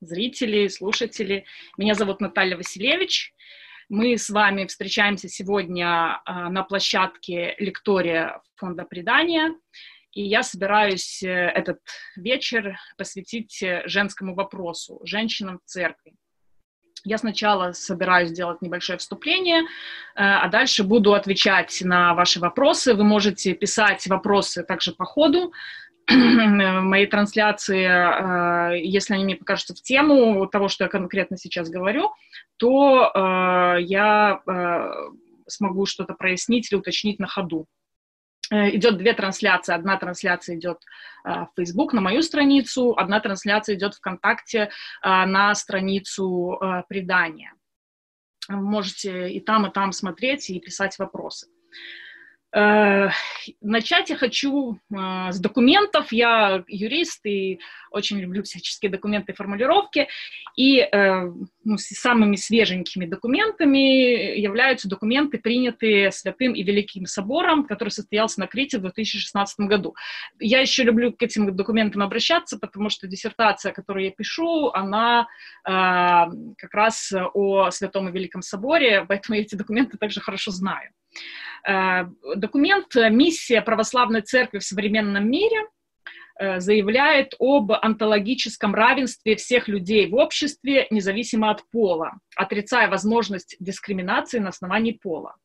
зрители, слушатели. Меня зовут Наталья Василевич. Мы с вами встречаемся сегодня а, на площадке лектория Фонда предания. И я собираюсь э, этот вечер посвятить женскому вопросу, женщинам в церкви. Я сначала собираюсь сделать небольшое вступление, э, а дальше буду отвечать на ваши вопросы. Вы можете писать вопросы также по ходу моей трансляции, э, если они мне покажутся в тему того, что я конкретно сейчас говорю, то э, я э, смогу что-то прояснить или уточнить на ходу. Идет две трансляции. Одна трансляция идет в Facebook на мою страницу, одна трансляция идет ВКонтакте на страницу предания. Можете и там, и там смотреть и писать вопросы. Э, начать я хочу э, с документов. Я юрист и очень люблю всяческие документы и формулировки. И э, ну, самыми свеженькими документами являются документы, принятые Святым и Великим Собором, который состоялся на Крите в 2016 году. Я еще люблю к этим документам обращаться, потому что диссертация, которую я пишу, она как раз о Святом и Великом Соборе, поэтому я эти документы также хорошо знаю. Э, документ «Миссия православной церкви в современном мире» э, заявляет об онтологическом равенстве всех людей в обществе, независимо от пола, отрицая возможность дискриминации на основании пола.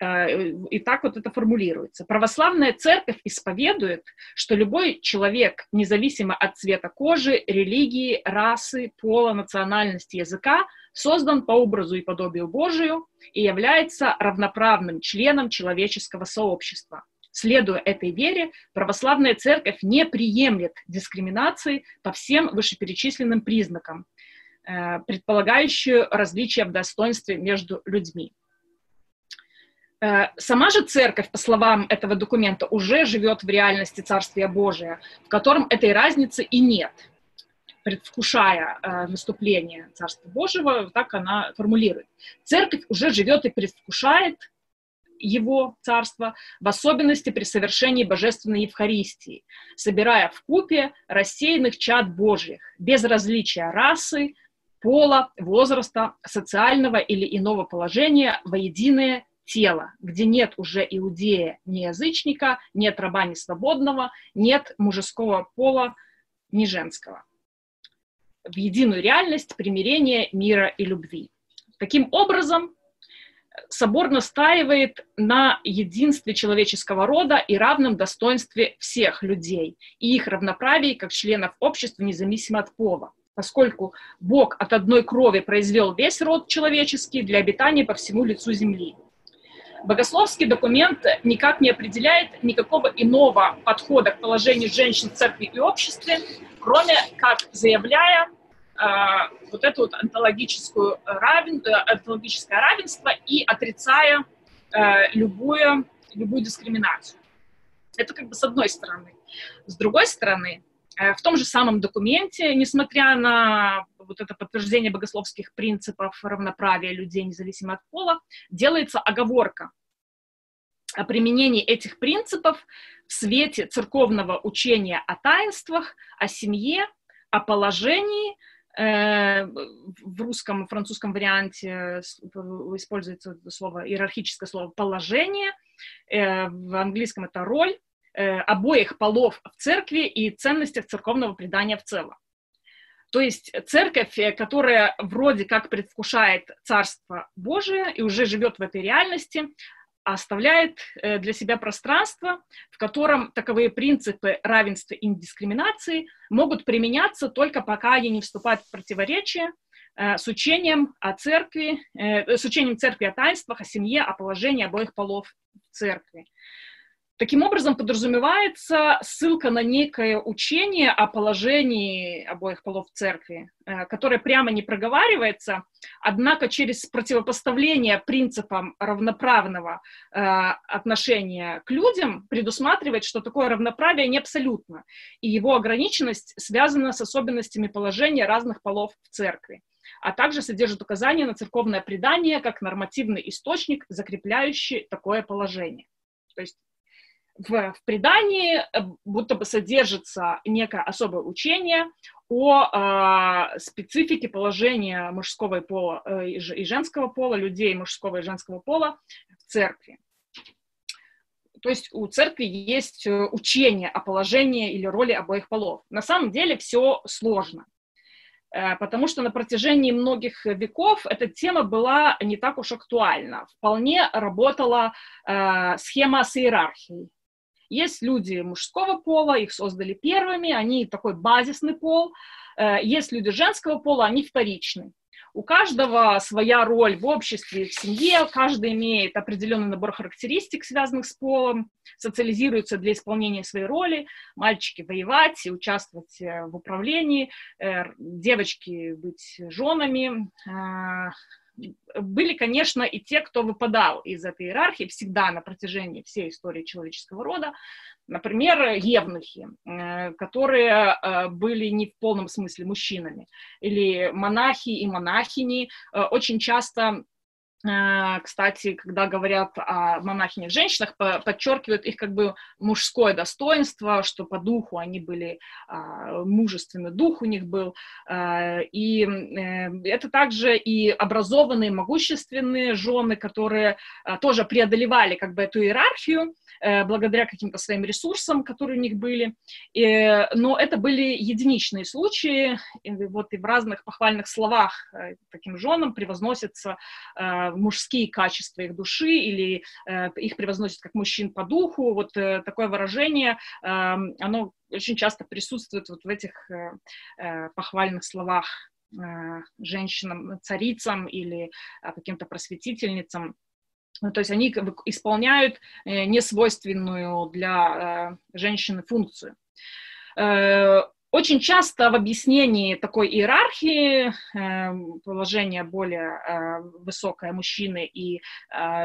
Э, и так вот это формулируется. Православная церковь исповедует, что любой человек, независимо от цвета кожи, религии, расы, пола, национальности, языка, создан по образу и подобию Божию и является равноправным членом человеческого сообщества. Следуя этой вере, православная церковь не приемлет дискриминации по всем вышеперечисленным признакам, э, предполагающую различия в достоинстве между людьми. Э, сама же церковь, по словам этого документа, уже живет в реальности Царствия Божия, в котором этой разницы и нет – предвкушая э, наступление Царства Божьего, так она формулирует. Церковь уже живет и предвкушает его царство, в особенности при совершении божественной Евхаристии, собирая в купе рассеянных чад Божьих, без различия расы, пола, возраста, социального или иного положения во единое тело, где нет уже иудея, ни язычника, нет раба, ни свободного, нет мужеского пола, ни женского в единую реальность примирения, мира и любви. Таким образом, собор настаивает на единстве человеческого рода и равном достоинстве всех людей и их равноправии как членов общества, независимо от пола, поскольку Бог от одной крови произвел весь род человеческий для обитания по всему лицу земли. Богословский документ никак не определяет никакого иного подхода к положению женщин в церкви и обществе, кроме как заявляя вот это вот онтологическую равен, э, онтологическое равенство и отрицая э, любую, любую дискриминацию. Это как бы с одной стороны. С другой стороны, э, в том же самом документе, несмотря на вот это подтверждение богословских принципов равноправия людей, независимо от пола, делается оговорка о применении этих принципов в свете церковного учения о таинствах, о семье, о положении, Э, в русском и французском варианте используется слово, иерархическое слово «положение», э, в английском это «роль», э, обоих полов в церкви и ценностях церковного предания в целом. То есть церковь, которая вроде как предвкушает Царство Божие и уже живет в этой реальности, оставляет э, для себя пространство, в котором таковые принципы равенства и недискриминации могут применяться только пока они не вступают в противоречие э, с учением о церкви, э, с учением церкви о таинствах, о семье, о положении обоих полов в церкви. Таким образом, подразумевается ссылка на некое учение о положении обоих полов в церкви, э, которое прямо не проговаривается, однако через противопоставление принципам равноправного э, отношения к людям предусматривает, что такое равноправие не абсолютно, и его ограниченность связана с особенностями положения разных полов в церкви а также содержит указания на церковное предание как нормативный источник, закрепляющий такое положение. То есть в, в предании э, будто бы содержится некое особое учение о э, специфике положения мужского и, пола, э, и женского пола, людей мужского и женского пола в церкви. То есть у церкви есть э, учение о положении или роли обоих полов. На самом деле все сложно, э, потому что на протяжении многих веков эта тема была не так уж актуальна. Вполне работала схема с иерархией есть люди мужского пола, их создали первыми, они такой базисный пол. Э, есть люди женского пола, они вторичны. У каждого своя роль в обществе, в семье, каждый имеет определенный набор характеристик, связанных с полом, социализируется для исполнения своей роли. Мальчики воевать и участвовать э, в управлении, э, девочки быть женами, были, конечно, и те, кто выпадал из этой иерархии всегда на протяжении всей истории человеческого рода. Например, евнухи, э, которые э, были не в полном смысле мужчинами, или монахи и монахини. Э, очень часто кстати, когда говорят о монахинях женщинах, подчеркивают их как бы мужское достоинство, что по духу они были а, мужественный дух у них был. Э, и э, это также и образованные, могущественные жены, которые тоже преодолевали как бы эту иерархию, Э, благодаря каким-то своим ресурсам, которые у них были. Но это были единичные случаи, и вот и в разных похвальных словах э, таким женам превозносятся э, мужские качества их души или э, их превозносят как мужчин по духу. Вот э, такое выражение, э, оно очень часто присутствует вот в этих э, э похвальных словах э, женщинам, царицам или каким-то просветительницам. Ну, то есть они исполняют э, несвойственную для э, женщины функцию. Э, очень часто в объяснении такой иерархии положения более высокое мужчины и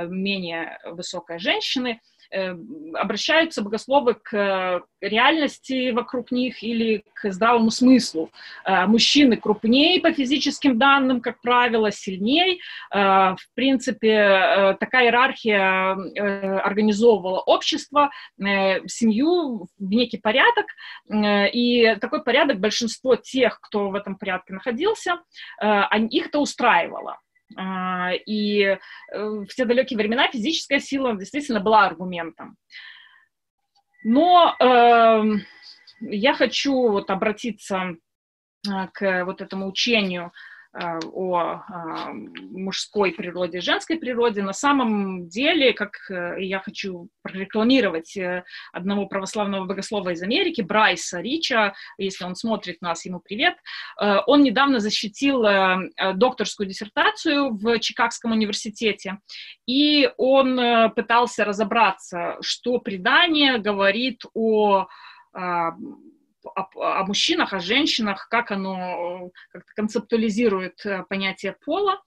менее высокой женщины – Э, обращаются богословы к реальности вокруг них или к здравому смыслу. Э, мужчины крупнее по физическим данным, как правило, сильнее. Э, в принципе, такая иерархия организовывала общество, семью в некий порядок, и такой порядок большинство тех, кто в этом порядке находился, их-то устраивало. А, и э, в те далекие времена физическая сила действительно была аргументом. Но э, я хочу вот обратиться а, к вот этому учению Э, о а, мужской природе, женской природе. На самом деле, как э, я хочу прорекламировать э, одного православного богослова из Америки, Брайса Рича, если он смотрит нас, ему привет, он недавно защитил докторскую диссертацию в Чикагском университете, и он пытался разобраться, что предание говорит о о, о мужчинах, о женщинах, как оно как концептуализирует э, понятие пола.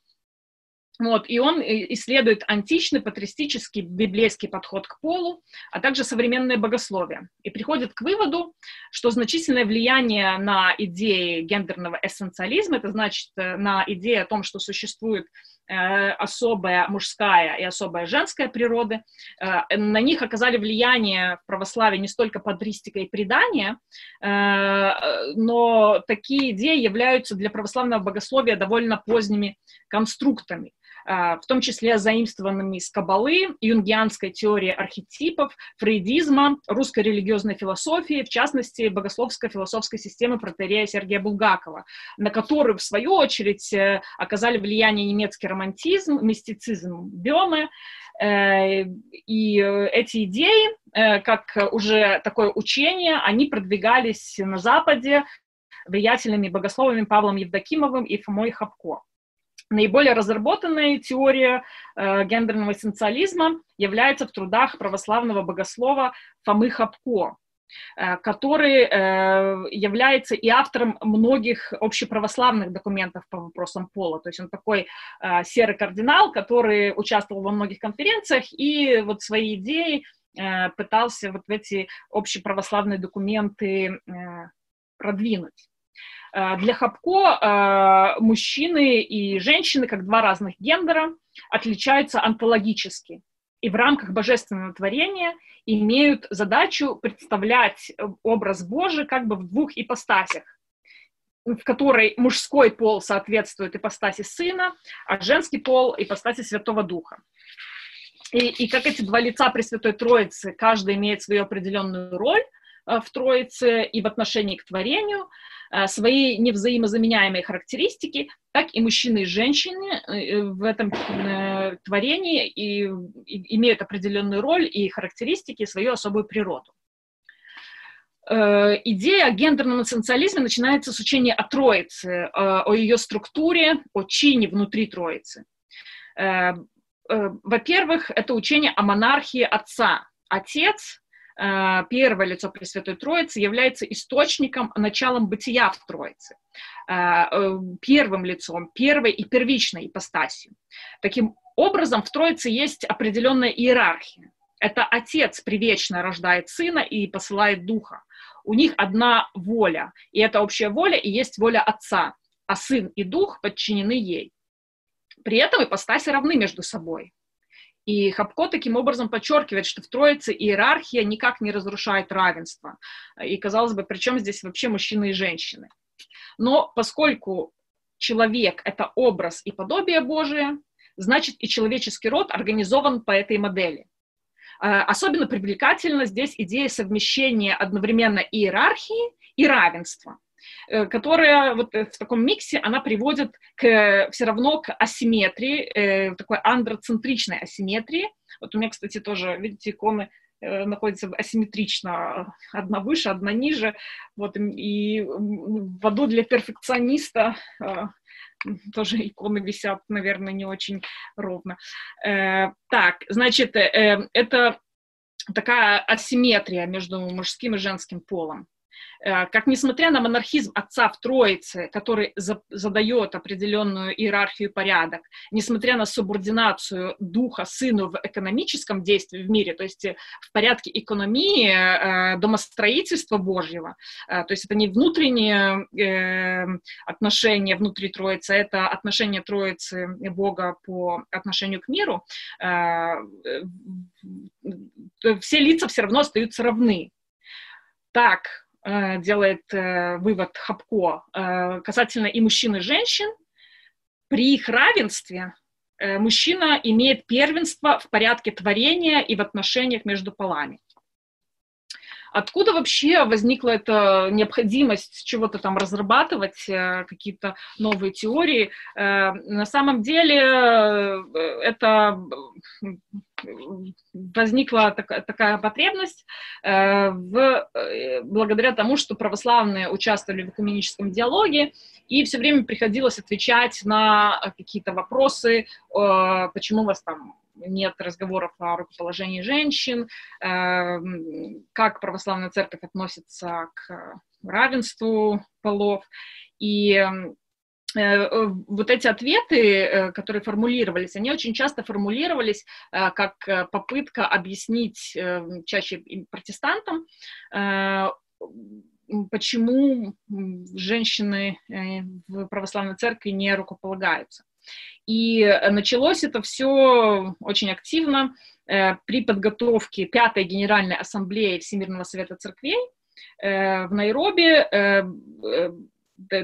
Вот, и он э, исследует античный, патристический, библейский подход к полу, а также современное богословие. И приходит к выводу, что значительное влияние на идеи гендерного эссенциализма, это значит э, на идею о том, что существует Э, особая мужская и особая женская природы. Э, на них оказали влияние в православии не столько патристика и предание, э, но такие идеи являются для православного богословия довольно поздними конструктами. А, в том числе заимствованными из Кабалы, юнгианской теории архетипов, фрейдизма, русской религиозной философии, в частности, богословско-философской системы протерея Сергея Булгакова, на которую, в свою очередь, э, оказали влияние немецкий романтизм, мистицизм Бёме, э, и эти идеи, э, как уже такое учение, они продвигались на Западе влиятельными богословами Павлом Евдокимовым и Фомой Хапко. Наиболее разработанная теория э, гендерного эссенциализма является в трудах православного богослова Фомы Хапко, э, который э, является и автором многих общеправославных документов по вопросам пола. То есть он такой э, серый кардинал, который участвовал во многих конференциях и вот свои идеи э, пытался вот в эти общеправославные документы э, продвинуть. Э, для Хапко э, мужчины и женщины, как два разных гендера, отличаются онтологически и в рамках божественного творения имеют задачу представлять образ Божий как бы в двух ипостасях, в которой мужской пол соответствует ипостаси Сына, а женский пол — ипостаси Святого Духа. И, и как эти два лица Пресвятой Троицы, каждый имеет свою определенную роль э, в Троице и в отношении к творению — Э, свои невзаимозаменяемые характеристики, так и мужчины и женщины э, в этом э, творении и, имеют определенную роль и характеристики, и свою особую природу. Идея о гендерном эссенциализме начинается с учения о Троице, о ее структуре, о чине внутри Троицы. Во-первых, это учение о монархии Отца. Отец Э, первое лицо Пресвятой Троицы является источником, началом бытия в Троице, э, э, первым лицом, первой и первичной ипостасью. Таким образом, в Троице есть определенная иерархия. Это Отец привечно рождает Сына и посылает Духа. У них одна воля, и эта общая воля и есть воля Отца, а Сын и Дух подчинены ей. При этом ипостаси равны между собой. И Хапко таким образом подчеркивает, что в Троице иерархия никак не разрушает равенство. И, казалось бы, причем здесь вообще мужчины и женщины. Но поскольку человек — это образ и подобие Божие, значит и человеческий род организован по этой модели. А, особенно привлекательна здесь идея совмещения одновременно иерархии и равенства. Э, которая вот э, в таком миксе, она приводит к, все равно к асимметрии, э, такой андроцентричной асимметрии. Вот у меня, кстати, тоже, видите, иконы находятся асимметрично, одна выше, одна ниже, вот, и в аду для перфекциониста тоже иконы висят, наверное, не очень ровно. Так, значит, это такая асимметрия между мужским и женским полом. Э, как несмотря на монархизм отца в Троице, который за, задает определенную иерархию и порядок, несмотря на субординацию духа сыну в экономическом действии в мире, то есть э, в порядке экономии, э, домостроительства Божьего, э, то есть это не внутренние э, отношения внутри Троицы, это отношение Троицы Бога по отношению к миру, э, все лица все равно остаются равны. Так, делает э, вывод Хапко э, касательно и мужчин, и женщин, при их равенстве мужчина имеет первенство в порядке творения и в отношениях между полами. Откуда вообще возникла эта необходимость чего-то там разрабатывать, какие-то новые теории? На самом деле это возникла такая, такая потребность э, в, э, благодаря тому, что православные участвовали в экуменическом диалоге, и все время приходилось отвечать на какие-то вопросы, э, почему у вас там нет разговоров о рукоположении женщин, э, как православная церковь относится к равенству полов. И Э, э, вот эти ответы, э, которые формулировались, они очень часто формулировались как попытка объяснить чаще протестантам, почему женщины в православной церкви не рукополагаются. И началось это все очень активно при подготовке Пятой Генеральной Ассамблеи Всемирного Совета Церквей в Найроби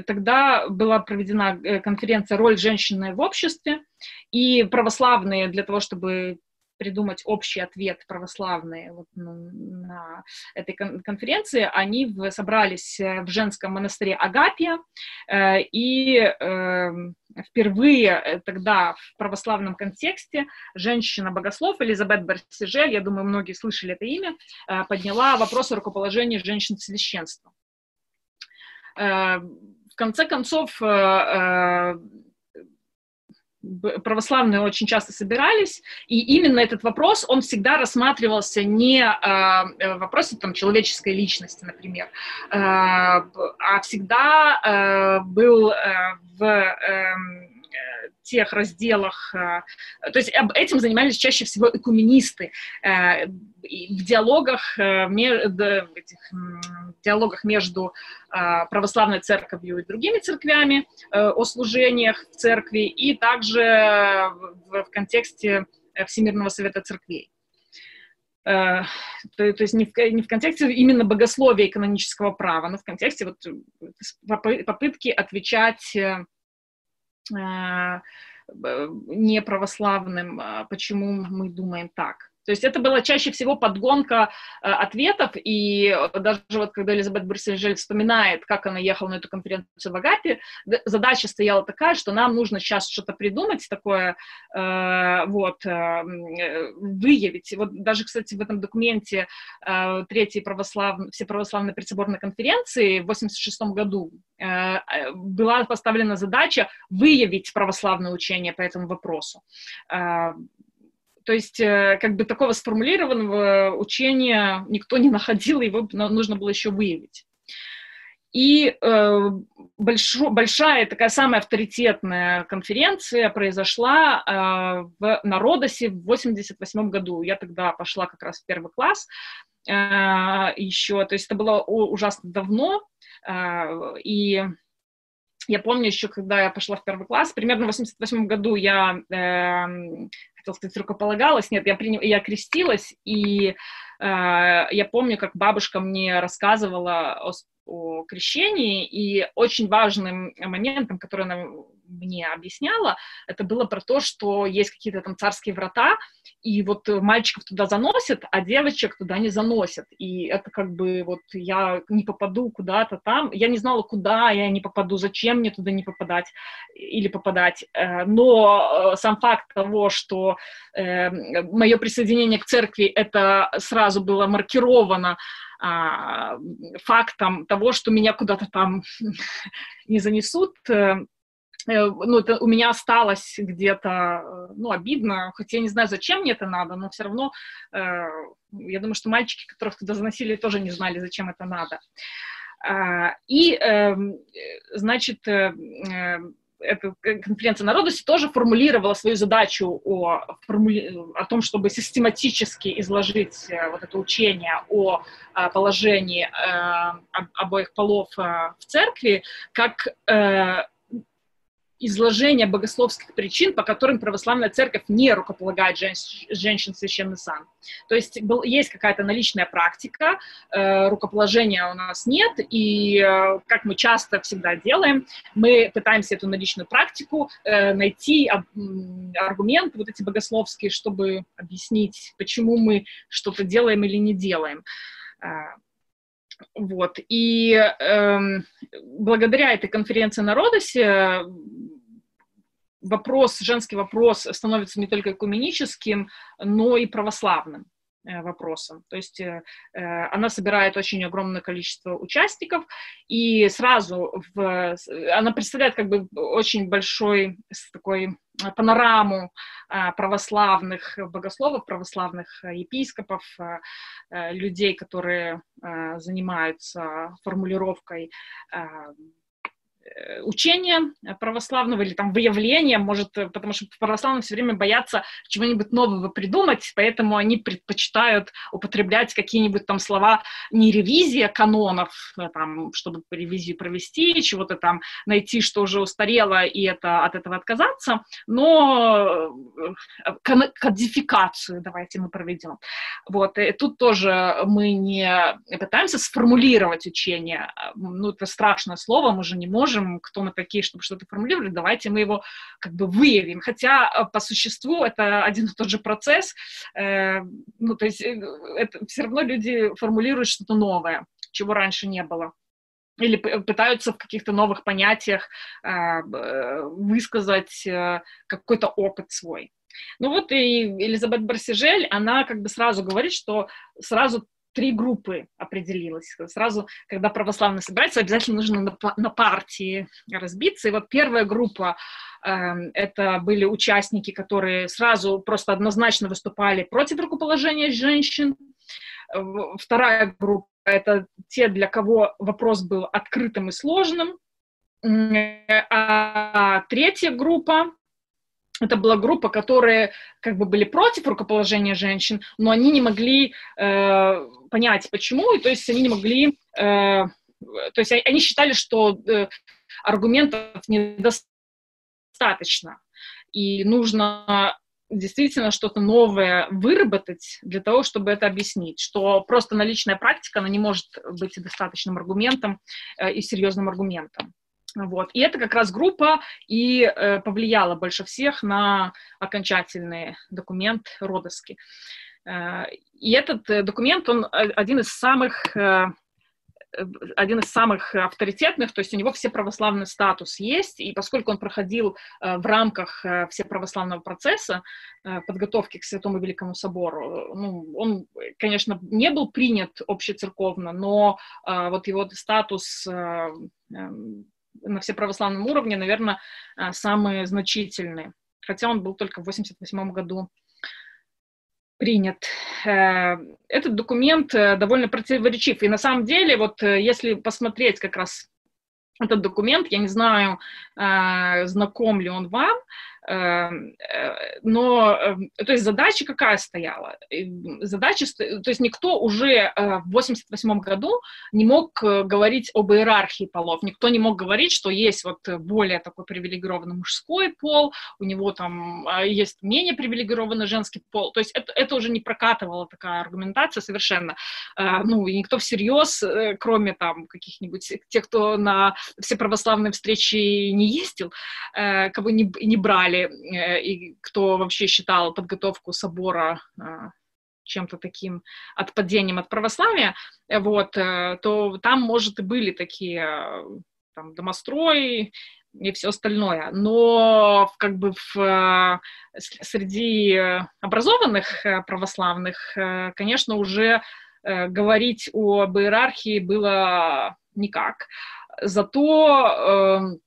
тогда была проведена э, конференция «Роль женщины в обществе», и православные для того, чтобы придумать общий ответ православные вот, на этой конференции, они собрались э, в женском монастыре Агапия, э, и эм, впервые тогда в православном контексте женщина-богослов Элизабет Барсижель, я думаю, многие слышали это имя, подняла вопрос о рукоположении женщин в священство. Э, в конце концов, э, э, православные очень часто собирались, и именно этот вопрос, он всегда рассматривался не э, в вопросе там, человеческой личности, например, а всегда был в э, тех разделах, э, то есть этим занимались чаще всего экуменисты э, в диалогах, э, этих, диалогах между православной церковью и другими церквями о служениях в церкви и также в, в контексте Всемирного совета церквей. То, то есть не в, не в контексте именно богословия и канонического права, но в контексте вот попытки отвечать неправославным, а почему мы думаем так. То есть это была чаще всего подгонка э, ответов, и даже вот когда Элизабет Брюссель вспоминает, как она ехала на эту конференцию в Агапе, задача стояла такая, что нам нужно сейчас что-то придумать такое, э, вот, э, выявить. Вот даже, кстати, в этом документе э, Третьей православной, Всеправославной предсоборной конференции в 86 году э, э, была поставлена задача выявить православное учение по этому вопросу. Э, то есть, э, как бы такого сформулированного учения никто не находил, его нужно было еще выявить. И э, большо, большая, такая самая авторитетная конференция произошла э, в Народосе в 88 году. Я тогда пошла как раз в первый класс э, еще, то есть это было ужасно давно, э, и я помню еще, когда я пошла в первый класс, примерно в 88 году я э, хотел сказать, рукополагалась, нет, я, приним, я крестилась, и э, я помню, как бабушка мне рассказывала о, о крещении, и очень важным моментом, который она мне объясняла, это было про то, что есть какие-то там царские врата, и вот мальчиков туда заносят, а девочек туда не заносят. И это как бы вот я не попаду куда-то там. Я не знала, куда я не попаду, зачем мне туда не попадать или попадать. Э, но э, сам факт того, что э, мое присоединение к церкви, это сразу было маркировано а, фактом того, что меня куда-то там не занесут, Э, ну, это у меня осталось где-то, э, ну, обидно, хотя я не знаю, зачем мне это надо, но все равно, э, я думаю, что мальчики, которых туда заносили, тоже не знали, зачем это надо. Э, и, эм, э, значит, э, эта конференция народности тоже формулировала свою задачу о, о том, чтобы систематически изложить э, вот это учение о положении обоих полов в церкви как изложение богословских причин, по которым православная церковь не рукополагает жен, женщин священный сан. То есть был, есть какая-то наличная практика, э, рукоположения у нас нет, и, э, как мы часто всегда делаем, мы пытаемся эту наличную практику э, найти об, аргументы вот эти богословские, чтобы объяснить, почему мы что-то делаем или не делаем. Э, вот. И э, благодаря этой конференции на Родосе вопрос, женский вопрос становится не только экуменическим, но и православным э, вопросом. То есть э, э, она собирает очень огромное количество участников, и сразу в, она представляет как бы очень большой такой панораму православных богословов, православных епископов, людей, которые занимаются формулировкой Э, учения православного или там выявления, может, э, потому что православные все время боятся чего-нибудь нового придумать, поэтому они предпочитают употреблять какие-нибудь там слова не ревизия канонов, э, там, чтобы ревизию провести, чего-то там найти, что уже устарело, и это, от этого отказаться, но кодификацию давайте мы проведем. Вот, и тут тоже мы не пытаемся сформулировать учение, ну, это страшное слово, мы же не можем, можем, кто мы такие, чтобы что-то формулировали, давайте мы его как бы выявим. Хотя э, по существу это один и тот же процесс, э, ну, то есть э, это, все равно люди формулируют что-то новое, чего раньше не было или пытаются в каких-то новых понятиях э, высказать э, какой-то опыт свой. Ну вот и Элизабет Барсижель, она как бы сразу говорит, что сразу три группы определилось. Сразу, когда православные собираются, обязательно нужно на, на партии разбиться. И вот первая группа э, это были участники, которые сразу просто однозначно выступали против рукоположения женщин. Вторая группа это те, для кого вопрос был открытым и сложным. А третья группа это была группа, которые как бы были против рукоположения женщин, но они не могли э, понять, почему, и то есть они не могли, э, то есть они считали, что э, аргументов недостаточно, и нужно действительно что-то новое выработать для того, чтобы это объяснить, что просто наличная практика, она не может быть достаточным аргументом э, и серьезным аргументом. Вот. И это как раз группа и э, повлияла больше всех на окончательный документ Родоски. Э, и этот э, документ, он один из самых э, один из самых авторитетных, то есть у него все православный статус есть, и поскольку он проходил э, в рамках э, всеправославного процесса э, подготовки к Святому Великому Собору, ну, он, конечно, не был принят общецерковно, но вот его статус эм, на всеправославном уровне, наверное, э, самые значительные. Хотя он был только в 1988 году принят. Э, этот документ э, довольно противоречив. И на самом деле, вот если посмотреть как раз этот документ, я не знаю, знаком ли он вам, э, но, эм, то есть задача какая стояла? Задача, то есть никто уже э, в 88 году не мог э, говорить об иерархии полов, никто не мог говорить, что есть вот более такой привилегированный мужской пол, у него там а, есть менее привилегированный женский пол, то есть это, это уже не прокатывала такая аргументация совершенно, ну, и никто всерьез, кроме там каких-нибудь тех, кто на все православные встречи не ездил, кого не, не брали, читали, э, и кто вообще считал подготовку собора э, чем-то таким отпадением от православия, э, вот, то там, может, и были такие там, домострои и все остальное. Но как бы в, среди образованных православных, конечно, уже говорить об иерархии было никак. Зато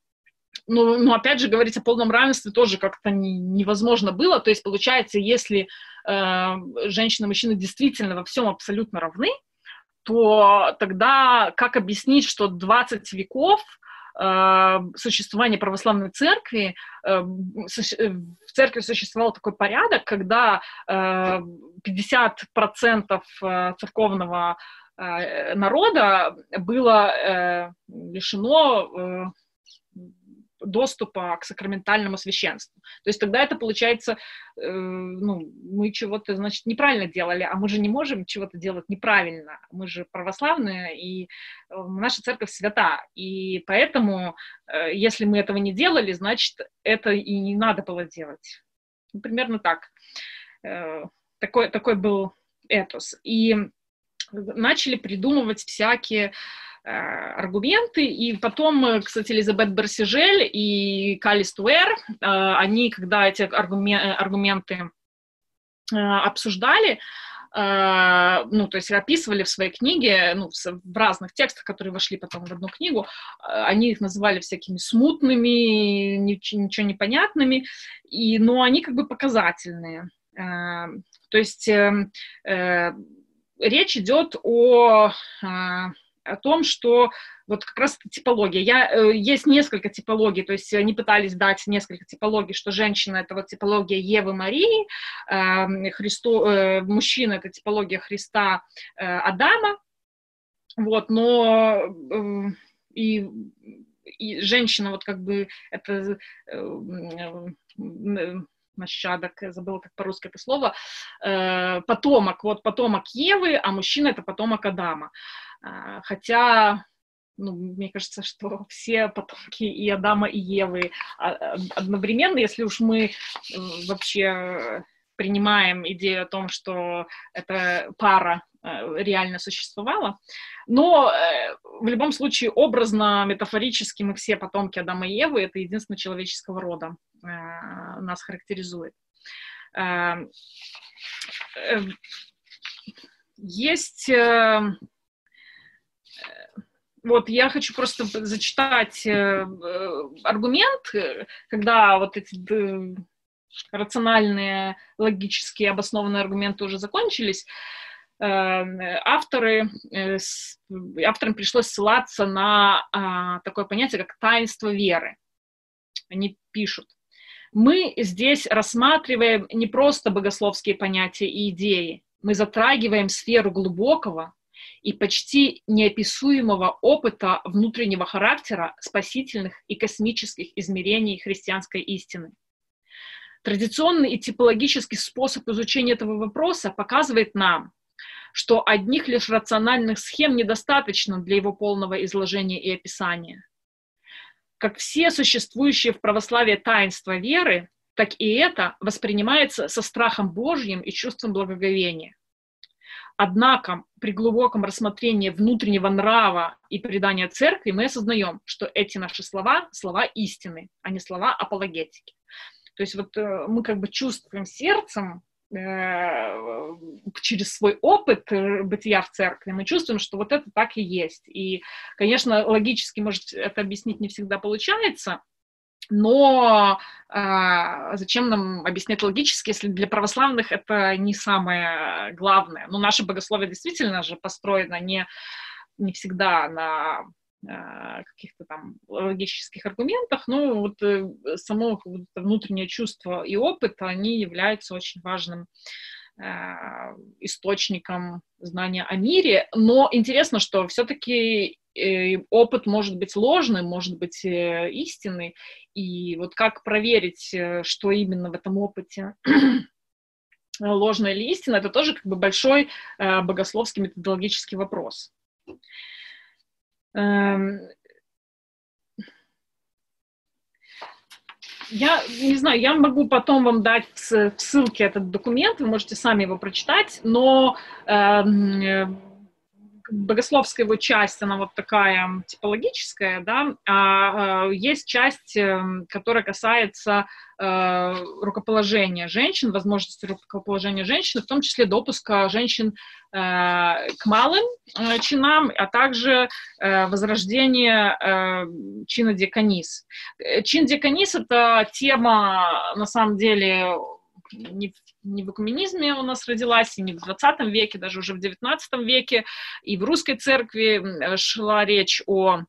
ну, ну, опять же, говорить о полном равенстве тоже как-то не, невозможно было. То есть, получается, если э, женщины и мужчины действительно во всем абсолютно равны, то тогда как объяснить, что 20 веков э, существования православной церкви, э, э, в церкви существовал такой порядок, когда э, 50% э, церковного э, народа было лишено доступа к сакраментальному священству. То есть тогда это получается, э, ну, мы чего-то, значит, неправильно делали, а мы же не можем чего-то делать неправильно. Мы же православные, и э, наша церковь свята. И поэтому, э, если мы этого не делали, значит, это и не надо было делать. Ну, примерно так. Э, такой, такой был этос. И начали придумывать всякие аргументы, и потом, э, кстати, Элизабет Барсижель и Калис Туэр, э, они, когда эти аргументы обсуждали, ну, то есть описывали в своей книге, ну, в разных текстах, которые вошли потом в одну книгу, они их называли всякими смутными, ничего непонятными, и, но они как бы показательные. То есть речь идет о о том, что вот как раз типология. Я, э, есть несколько типологий, то есть они пытались дать несколько типологий, что женщина — это вот типология Евы Марии, э, Христо, э, мужчина — это типология Христа э, Адама, вот, но э, и, и женщина вот как бы это э, э, нащадок, забыла как по-русски это слово, э, потомок, вот потомок Евы, а мужчина это потомок Адама. Э, хотя, ну, мне кажется, что все потомки и Адама, и Евы а, одновременно, если уж мы э, вообще принимаем идею о том, что эта пара реально существовала. Но э, в любом случае, образно, метафорически мы все потомки Адама и Евы, это единственное человеческого рода э, нас характеризует. есть... Э, вот я хочу просто зачитать аргумент, когда вот эти рациональные, логические, обоснованные аргументы уже закончились, авторы, авторам пришлось ссылаться на а, такое понятие, как таинство веры. Они пишут, мы здесь рассматриваем не просто богословские понятия и идеи, мы затрагиваем сферу глубокого и почти неописуемого опыта внутреннего характера спасительных и космических измерений христианской истины. Традиционный и типологический способ изучения этого вопроса показывает нам, что одних лишь рациональных схем недостаточно для его полного изложения и описания как все существующие в православии таинства веры, так и это воспринимается со страхом Божьим и чувством благоговения. Однако при глубоком рассмотрении внутреннего нрава и предания церкви мы осознаем, что эти наши слова – слова истины, а не слова апологетики. То есть вот э, мы как бы чувствуем сердцем, через свой опыт э, бытия в церкви, мы чувствуем, что вот это так и есть. И, конечно, логически, может, это объяснить не всегда получается, но э, зачем нам объяснять логически, если для православных это не самое главное? Ну, наше богословие действительно же построено не, не всегда на Э, каких-то там логических аргументах, но вот э, само внутреннее чувство и опыт, они являются очень важным э, источником знания о мире, но интересно, что все-таки опыт может быть ложным, может быть истинный, и вот как проверить, что именно в этом опыте ложно или истинно, это тоже как бы большой богословский методологический вопрос. Эм, я не знаю, я могу потом вам дать в ссылке этот документ, вы можете сами его прочитать, но э, богословская его часть, она вот такая типологическая, да, а, а есть часть, эм, которая касается э, рукоположения женщин, возможности рукоположения женщин, в том числе допуска женщин э, к малым э, чинам, а также возрождение чина диаконис. Чин диаконис — это тема, на самом деле, не не в экуменизме у нас родилась, и не в 20 веке, даже уже в 19 веке, и в русской церкви шла речь о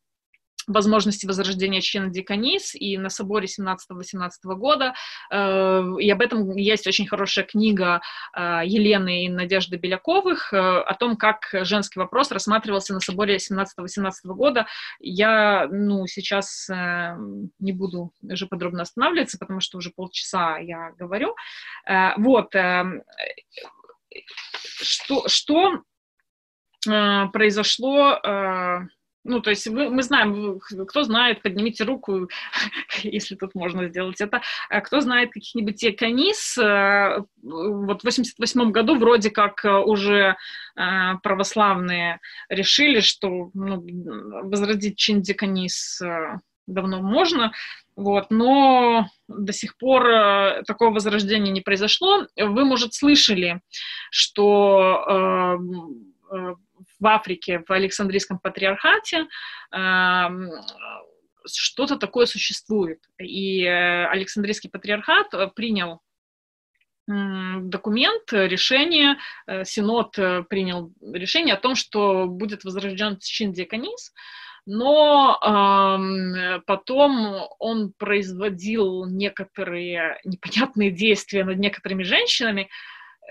возможности возрождения члена Диканис, и на соборе 17-18 года, э, и об этом есть очень хорошая книга э, Елены и Надежды Беляковых э, о том, как женский вопрос рассматривался на соборе 17-18 года. Я, ну, сейчас не буду уже подробно останавливаться, потому что уже полчаса я говорю. Вот, что, что произошло ну, то есть вы, мы знаем, кто знает, поднимите руку, если тут можно сделать это. А кто знает каких-нибудь диаконис? Э, вот в 88 году вроде как э, уже э, православные решили, что ну, возродить чин диаконис давно можно, вот, но до сих пор такого возрождения не произошло. Вы, может, слышали, что в Африке, в Александрийском патриархате, что-то такое существует. И э, Александрийский патриархат принял документ, решение, э, Синод э, принял решение о том, что будет возрожден чин но э, потом он производил некоторые непонятные действия над некоторыми женщинами, Э,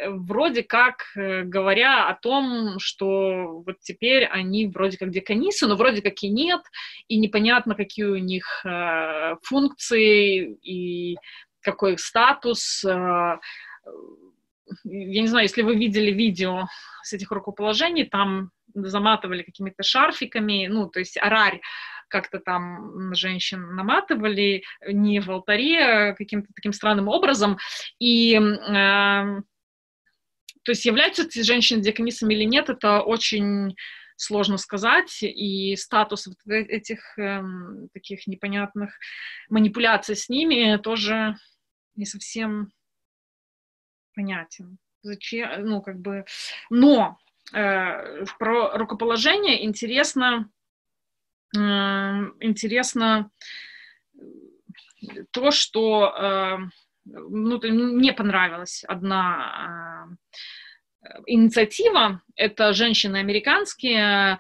вроде как э, говоря о том, что вот теперь они вроде как деканисы, но вроде как и нет, и непонятно, какие у них э, функции и какой их статус. Э, я не знаю, если вы видели видео с этих рукоположений, там заматывали какими-то шарфиками, ну, то есть арарь как-то там женщин наматывали не в алтаре, а каким-то таким странным образом. И э, то есть являются эти женщины диаконисами или нет, это очень сложно сказать, и статус вот этих эм, таких непонятных манипуляций с ними тоже не совсем понятен. Зачем, ну, как бы, но про рукоположение интересно, интересно то, что ну, мне понравилась одна инициатива. Это женщины американские,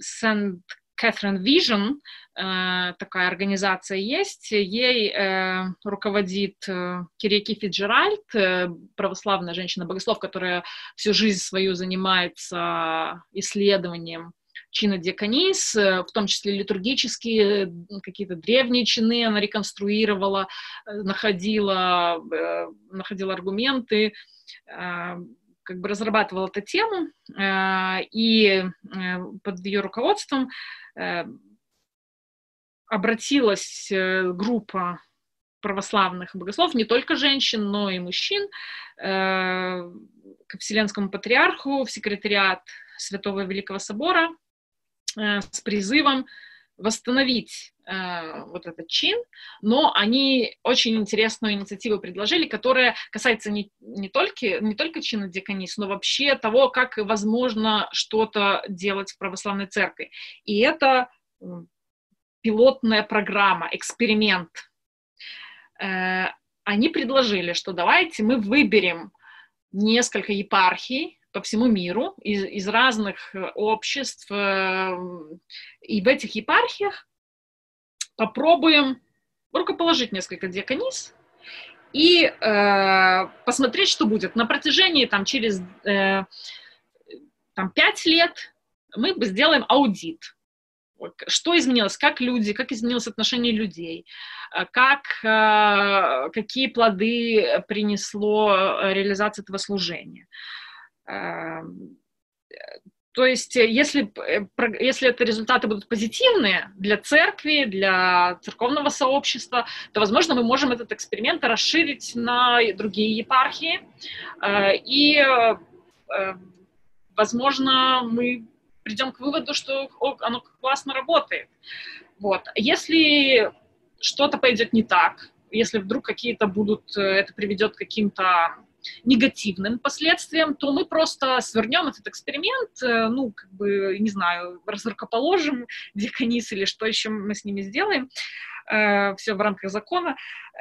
Сент Catherine Vision, э, такая организация есть, ей э, руководит э, Кирики Фиджеральд, православная женщина-богослов, которая всю жизнь свою занимается исследованием чина диаконис, в том числе литургические какие-то древние чины она реконструировала, находила, находила аргументы, как бы разрабатывала эту тему, и под ее руководством Э, обратилась э, группа православных богослов, не только женщин, но и мужчин, э, к Вселенскому патриарху, в секретариат Святого Великого Собора с призывом восстановить э, вот этот чин, но они очень интересную инициативу предложили, которая касается не, не, только, не только чина деканис, но вообще того, как возможно что-то делать в православной церкви. И это пилотная программа, эксперимент. Э, они предложили, что давайте мы выберем несколько епархий, по всему миру, из, из разных э, обществ, э, и в этих епархиях попробуем рукоположить несколько диаконис и э, посмотреть, что будет. На протяжении, там, через э, там, 5 лет мы сделаем аудит. Что изменилось, как люди, как изменилось отношение людей, э, как, э, какие плоды принесло реализация этого служения. Эм, то есть, э, если, э, если это результаты будут позитивные для церкви, для церковного сообщества, то, возможно, мы можем этот эксперимент расширить на другие епархии. Э, и, возможно, мы придем к выводу, что оно классно работает. Вот. Если что-то пойдет не так, если вдруг какие-то будут, это приведет к каким-то негативным последствиям, то мы просто свернем этот эксперимент, э, ну, как бы, не знаю, разрукоположим деканис или что еще мы с ними сделаем, э, все в рамках закона,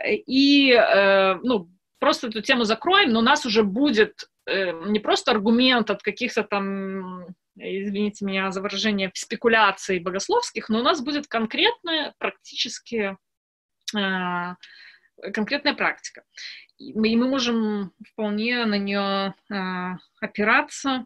и, э, ну, просто эту тему закроем, но у нас уже будет не просто аргумент от каких-то там извините меня за выражение, спекуляций богословских, но у нас будет конкретная, практически конкретная практика и мы можем вполне на нее э, опираться.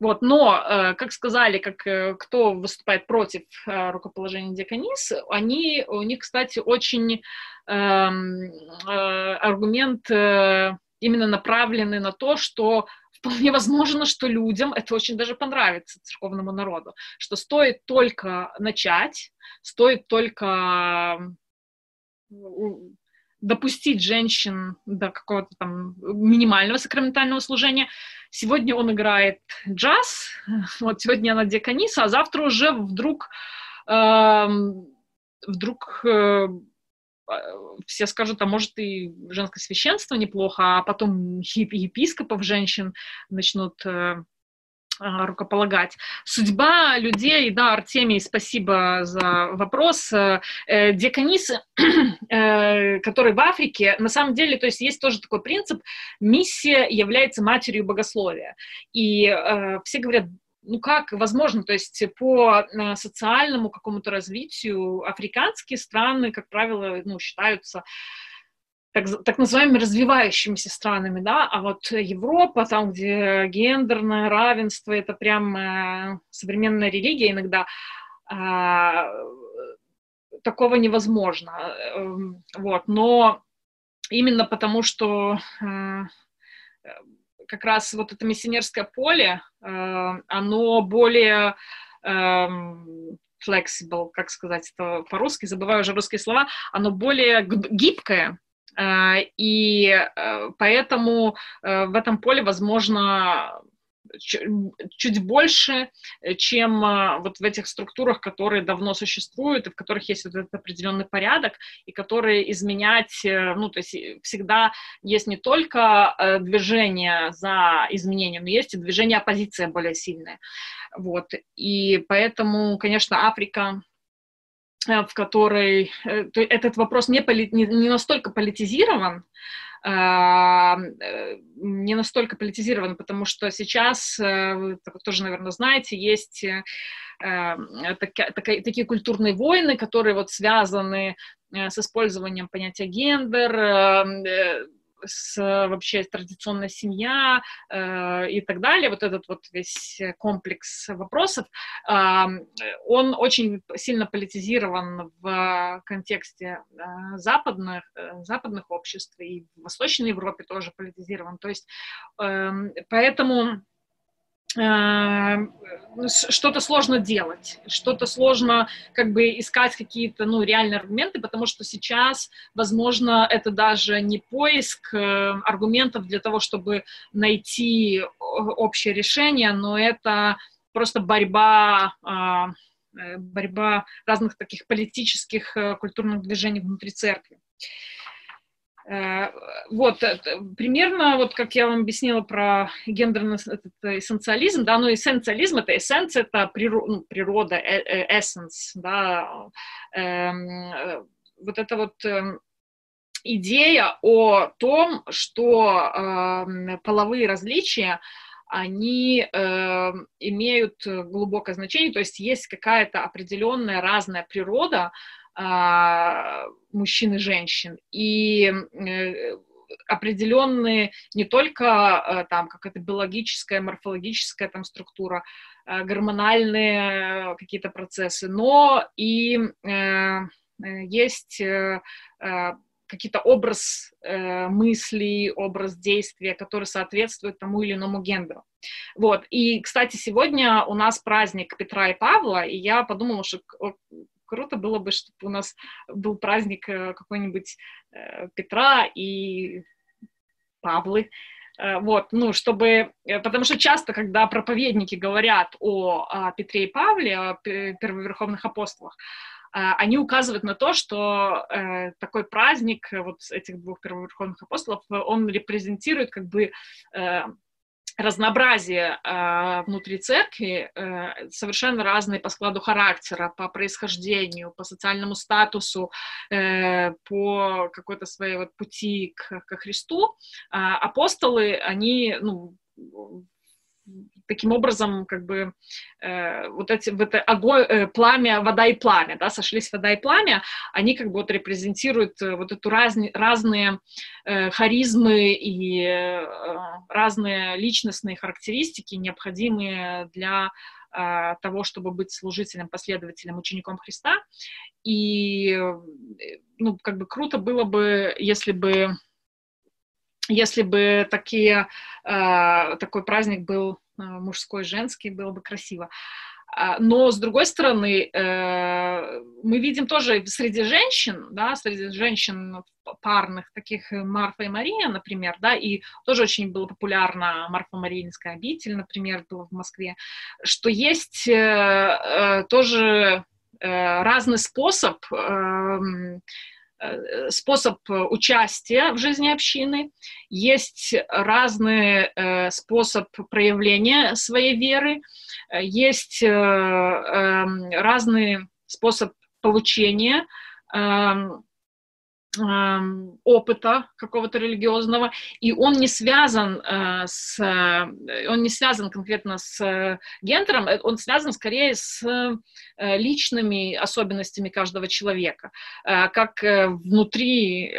Вот, но, э, как сказали, как э, кто выступает против э, рукоположения диаконис, они, у них, кстати, очень эм, э, аргумент э, именно направленный на то, что вполне возможно, что людям это очень даже понравится, церковному народу, что стоит только начать, стоит только допустить женщин до какого-то там минимального сакраментального служения. Сегодня он играет джаз, вот сегодня она диакониса, а завтра уже вдруг, э, вдруг э, все скажут, а может и женское священство неплохо, а потом епископов женщин начнут э, рукополагать. Судьба людей, да, Артемий, спасибо за вопрос. Э, э, Деканисы, э, которые в Африке, на самом деле, то есть есть тоже такой принцип, миссия является матерью богословия. И э, все говорят, ну как возможно, то есть по социальному какому-то развитию африканские страны, как правило, ну, считаются так, так называемыми развивающимися странами, да, а вот Европа, там, где гендерное равенство, это прям э, современная религия иногда, э, такого невозможно, э, вот, но именно потому, что э, как раз вот это миссионерское поле, э, оно более э, flexible, как сказать это по-русски, забываю уже русские слова, оно более гибкое, а, и э, поэтому э, в этом поле возможно чуть больше, чем вот в этих структурах, которые давно существуют, и в которых есть вот этот определенный порядок, и которые изменять, ну, то есть всегда есть не только движение за изменением, но есть и движение оппозиция более сильное. Вот. И поэтому, конечно, Африка Э, в которой э, этот вопрос не, поли, не, не настолько политизирован, а, э, не настолько политизирован, потому что сейчас, вы тоже, наверное, знаете, есть такие культурные войны, которые вот связаны с использованием понятия гендер, с, вообще традиционная семья э, и так далее, вот этот вот весь комплекс вопросов, э, он очень сильно политизирован в контексте э, западных, э, западных обществ и в Восточной Европе тоже политизирован. То есть э, поэтому что-то сложно делать, что-то сложно как бы искать какие-то, ну, реальные аргументы, потому что сейчас, возможно, это даже не поиск э, аргументов для того, чтобы найти общее решение, но это просто борьба, э, борьба разных таких политических, э, культурных движений внутри церкви. Э, вот, э, примерно, вот как я вам объяснила про гендерный этот эссенциализм, да, ну, эссенциализм — это эссенция, это природа, ну, природа эссенс, да, эм, вот это вот эм, идея о том, что э, половые различия, они э, имеют глубокое значение, то есть есть какая-то определенная разная природа, мужчин и женщин. И э, определенные не только э, там какая-то биологическая, морфологическая там структура, э, гормональные какие-то процессы, но и есть какие-то образ э, мыслей, образ действия, который соответствует тому или иному гендеру. Вот. И, кстати, сегодня у нас праздник Петра и Павла, и я подумала, что круто было бы, чтобы у нас был праздник э, какой-нибудь э, Петра и Павлы, э, вот, ну, чтобы, потому что часто, когда проповедники говорят о, о Петре и Павле, о первоверховных апостолах, они указывают на то, что э, такой праздник вот этих двух первоверховных апостолов, он репрезентирует как бы э, разнообразие э, внутри церкви, э, совершенно разные по складу характера, по происхождению, по социальному статусу, э, по какой-то своей вот пути к, к Христу, э, апостолы, они ну, таким образом, как бы, э, вот эти, вот это огонь, э, пламя, вода и пламя, да, сошлись вода и пламя, они как бы вот репрезентируют э, вот эту разни, разные э, харизмы и э, разные личностные характеристики, необходимые для э, того, чтобы быть служителем, последователем, учеником Христа. И, э, ну, как бы круто было бы, если бы если бы такие, э, такой праздник был э, мужской, женский, было бы красиво. А, но, с другой стороны, э, мы видим тоже среди женщин, да, среди женщин парных, таких Марфа и Мария, например, да, и тоже очень было популярно Марфа-Мариинская обитель, например, было в Москве, что есть тоже разный способ эм, способ участия в жизни общины, есть разный э, способ проявления своей веры, э, есть эм, разный способ получения Эм, опыта какого-то религиозного, и он не связан э, с, э, он не связан конкретно с э, гендером, он связан скорее с личными особенностями каждого человека, как внутри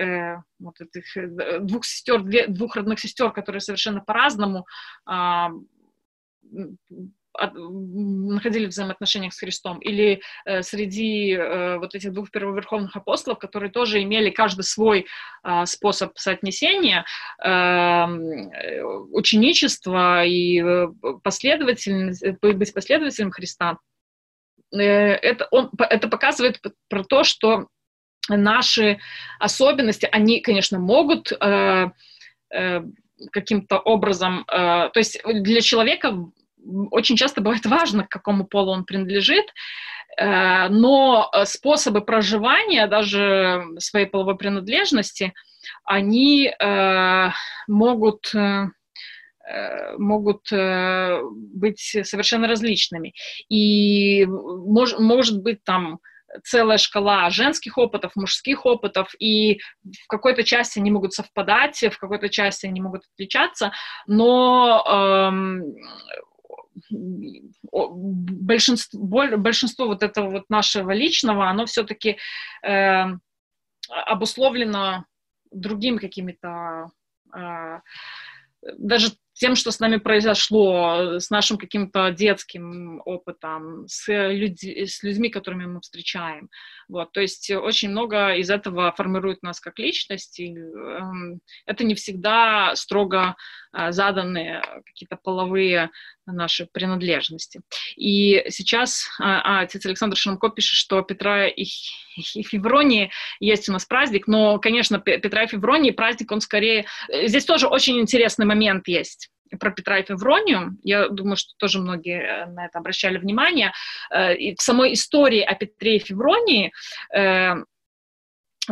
вот этих двух сестер, двух родных сестер, которые совершенно по-разному находили в взаимоотношениях с Христом, или э, среди э, вот этих двух первоверховных апостолов, которые тоже имели каждый свой э, способ соотнесения эм, э, ученичества и э, последовательность, э, быть последователем Христа, э, это, он, это показывает про то, что наши особенности, они, конечно, могут э, э, каким-то образом, э, то есть для человека очень часто бывает важно, к какому полу он принадлежит, э, но способы проживания даже своей половой принадлежности, они э, могут могут быть совершенно различными. И мож, может быть там целая шкала женских опытов, мужских опытов, и в какой-то части они могут совпадать, в какой-то части они могут отличаться, но эм, большинство, большинство вот этого вот нашего личного, оно все-таки э, обусловлено другими какими-то э, даже тем, что с нами произошло, с нашим каким-то детским опытом, с, людь- с людьми, которыми мы встречаем. Вот, то есть очень много из этого формирует нас как личность, и э, это не всегда строго э, заданные какие-то половые наши принадлежности. И сейчас а, отец Александр Шамко пишет, что Петра и, и Февронии есть у нас праздник, но, конечно, Петра и Февронии праздник, он скорее... Э, здесь тоже очень интересный момент есть про Петра и Февронию. Я думаю, что тоже многие э, на это обращали внимание. Э, и в самой истории о Петре и Февронии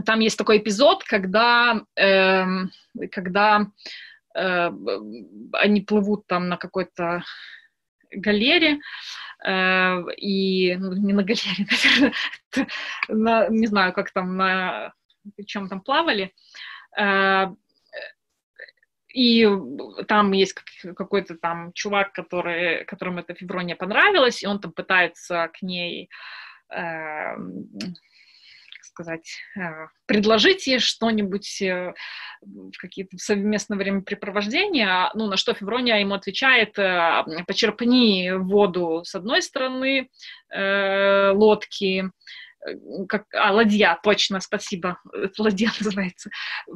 там есть такой эпизод, когда, эм, когда э, они плывут там на какой-то галере, э, и ну, не на галере, наверное, на, не знаю, как там, на чем там плавали, э, и там есть какой-то там чувак, который, которому эта Феврония понравилась, и он там пытается к ней э, сказать, э, предложить ей что-нибудь э, в какие-то совместное времяпрепровождения, ну, на что Феврония ему отвечает, э, почерпни воду с одной стороны лодки, как, а, ладья, точно, спасибо, ладья называется.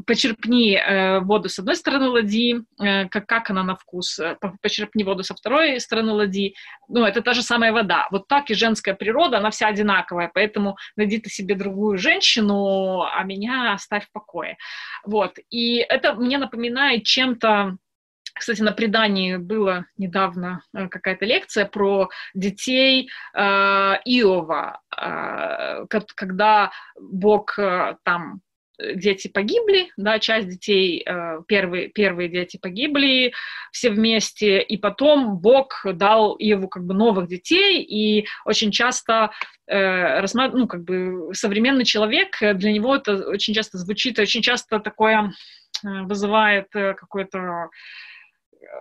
Почерпни э, воду с одной стороны ладьи, э, как, как она на вкус, э, почерпни воду со второй стороны ладьи, ну, это та же самая вода. Вот так и женская природа, она вся одинаковая, поэтому найди ты себе другую женщину, а меня оставь в покое. Вот, и это мне напоминает чем-то кстати, на предании была недавно э, какая-то лекция про детей э, Иова, э, когда Бог э, там дети погибли, да, часть детей, э, первые, первые дети погибли все вместе, и потом Бог дал Иову как бы новых детей, и очень часто э, ну, как бы современный человек, для него это очень часто звучит, очень часто такое э, вызывает какое-то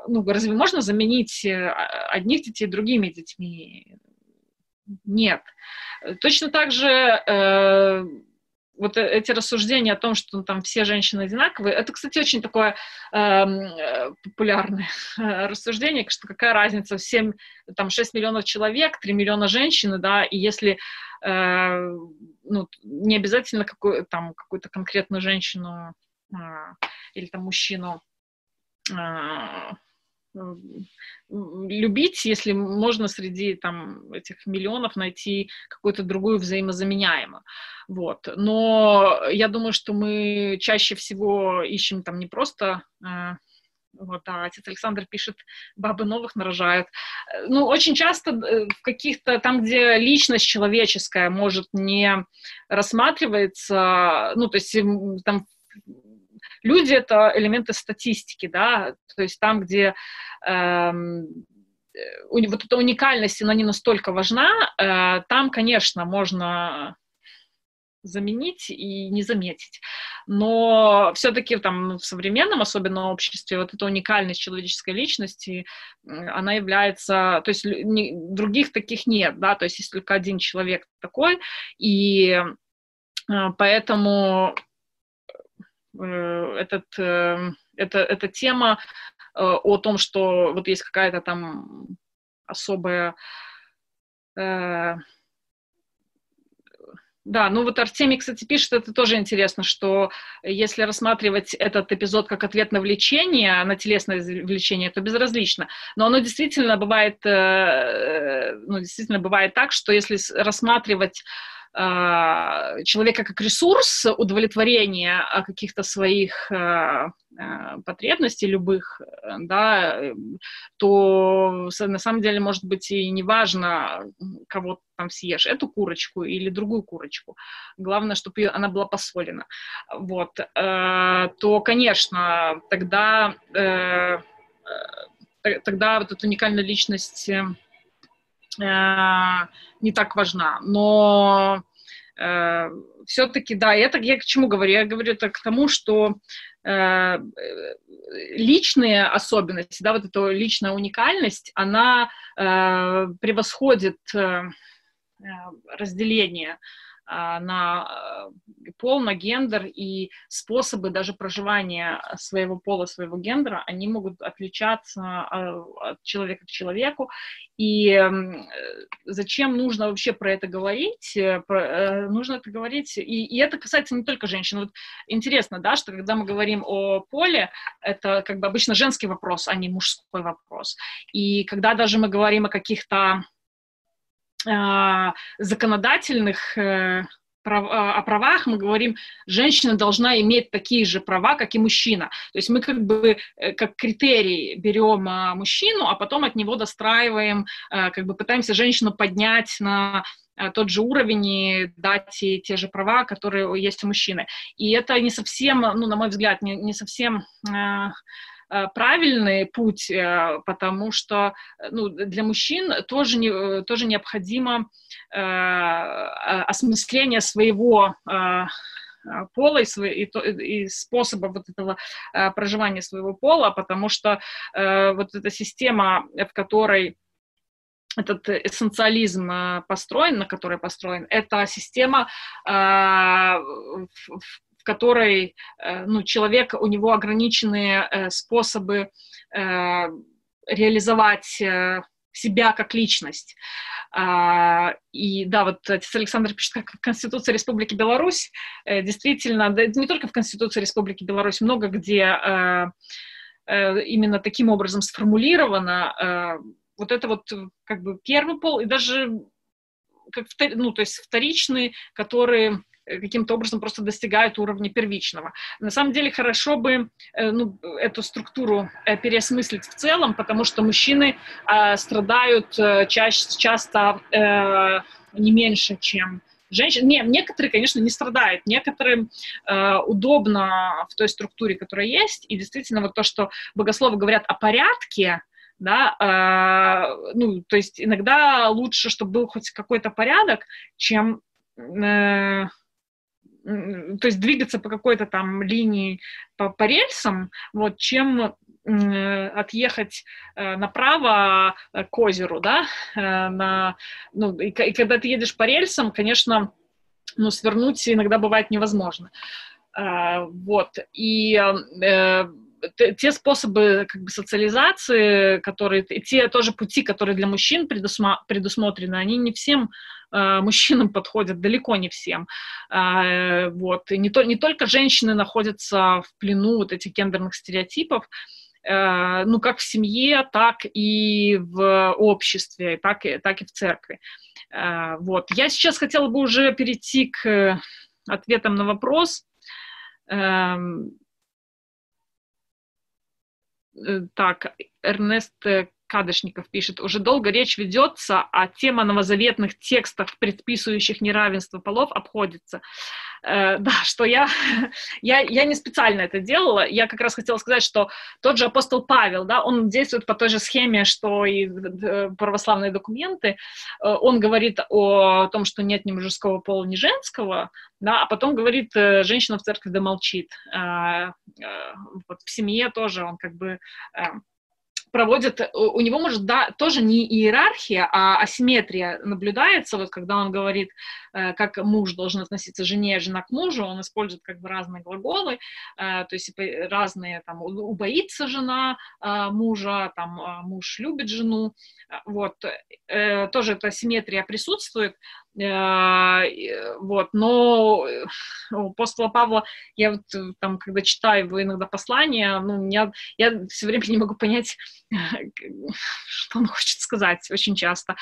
ну, разве можно заменить э, одних детей другими детьми? Нет. Точно так же э, вот э, эти рассуждения о том, что там все женщины одинаковые, это, кстати, очень такое эм, э, популярное рассуждение, что какая разница, 7, там 6 миллионов человек, 3 миллиона женщин, да, и если э, ну, не обязательно какую, там, какую-то конкретную женщину э, или там мужчину любить, если можно среди там, этих миллионов найти какую-то другую взаимозаменяемую. Вот. Но я думаю, что мы чаще всего ищем там не просто а, вот, а отец Александр пишет, бабы новых нарожают. Ну, очень часто э, в каких-то, там, где личность человеческая может не рассматривается, ну, то есть там Люди — это элементы статистики, да, то есть там, где эм, э, вот эта уникальность, она не настолько важна, э, там, конечно, можно заменить и не заметить. Но все-таки там в современном, особенно обществе, вот эта уникальность человеческой личности, она является, то есть не, других таких нет, да, то есть есть только один человек такой, и э, поэтому этот, э, это, эта тема э, о том, что вот есть какая-то там особая да, ну вот Артемий, кстати, пишет, это тоже интересно, что если рассматривать этот эпизод как ответ на влечение, на телесное влечение, то безразлично. Но оно действительно бывает, ну, действительно бывает так, что если рассматривать э, человека как ресурс удовлетворения каких-то своих э, потребностей любых, да, то на самом деле может быть и не важно, кого там съешь, эту курочку или другую курочку. Главное, чтобы она была посолена. Вот. То, конечно, тогда тогда вот эта уникальная личность Э, не так важна. Но э, все-таки, да, это я к чему говорю? Я говорю это к тому, что э, личные особенности, да, вот эта личная уникальность, она э, превосходит э, разделение а, на э, пол, на гендер и способы даже проживания своего пола, своего гендера, они могут отличаться а, от человека к человеку. И зачем нужно вообще про это говорить? Э, э, нужно это говорить, и, и это касается не только женщин. Вот интересно, да, что когда мы говорим о поле, это как бы обычно женский вопрос, а не мужской вопрос. И когда даже мы говорим о каких-то а, законодательных э, прав, а, о правах мы говорим, женщина должна иметь такие же права, как и мужчина. То есть мы как бы э, как критерий берем а, мужчину, а потом от него достраиваем, как бы пытаемся женщину поднять на тот же уровень и дать ей те же права, которые есть у мужчины. И это не совсем, ну, на мой взгляд, не, не совсем Э, правильный путь, э, потому что ну, для мужчин тоже, не, э, тоже необходимо осмысление своего пола и, свои, и, и способа вот этого проживания своего пола, потому что вот эта система, в которой этот эссенциализм построен, на которой построен, это система, в в которой э, ну, человек, у него ограниченные э, способы э, реализовать себя как личность. А, и да, вот отец Александр пишет, как в Конституции Республики Беларусь, действительно, да, не только в Конституции Республики Беларусь, много где именно таким образом сформулировано вот это вот как бы первый пол, и даже как, ну, то есть вторичный, который Э, каким-то образом просто достигают уровня первичного. На самом деле хорошо бы э, ну, эту структуру э, переосмыслить в целом, потому что мужчины э, страдают э, чаще, часто э, не меньше, чем женщины. Не, некоторые, конечно, не страдают, некоторым э, удобно в той структуре, которая есть, и действительно вот то, что богословы говорят о порядке, да, э, ну, то есть иногда лучше, чтобы был хоть какой-то порядок, чем э, то есть двигаться по какой-то там линии по, по рельсам, вот, чем отъехать э, направо э, к озеру, да, э, на, ну, и, и когда ты едешь по рельсам, конечно, ну, свернуть иногда бывает невозможно. Вот, и те способы как бы, социализации, которые, и те тоже пути, которые для мужчин предусма, предусмотрены, они не всем э, мужчинам подходят, далеко не всем. Э, вот. И не, то, не только женщины находятся в плену вот этих гендерных стереотипов, э, ну, как в семье, так и в обществе, так и, так и в церкви. Э, вот. Я сейчас хотела бы уже перейти к ответам на вопрос. Эм, так, Эрнест Кадышников пишет, уже долго речь ведется, а тема новозаветных текстов, предписывающих неравенство полов, обходится. Э, да, что я, я, я не специально это делала, я как раз хотела сказать, что тот же апостол Павел, да, он действует по той же схеме, что и э, православные документы, э, он говорит о том, что нет ни мужского пола, ни женского, да, а потом говорит, э, женщина в церкви да молчит. Э, э, вот в семье тоже он как бы проводят, э, у него может, да, тоже не иерархия, а асимметрия наблюдается, вот когда он говорит, э, как муж должен относиться к жене, жена к мужу, он использует как бы разные глаголы, э, то есть разные, там, убоится жена мужа, там, муж любит жену, вот, тоже эта асимметрия присутствует, вот, но у апостола Павла, я вот там, когда читаю его иногда послания, ну, я, я все время не могу понять, что он хочет сказать очень часто.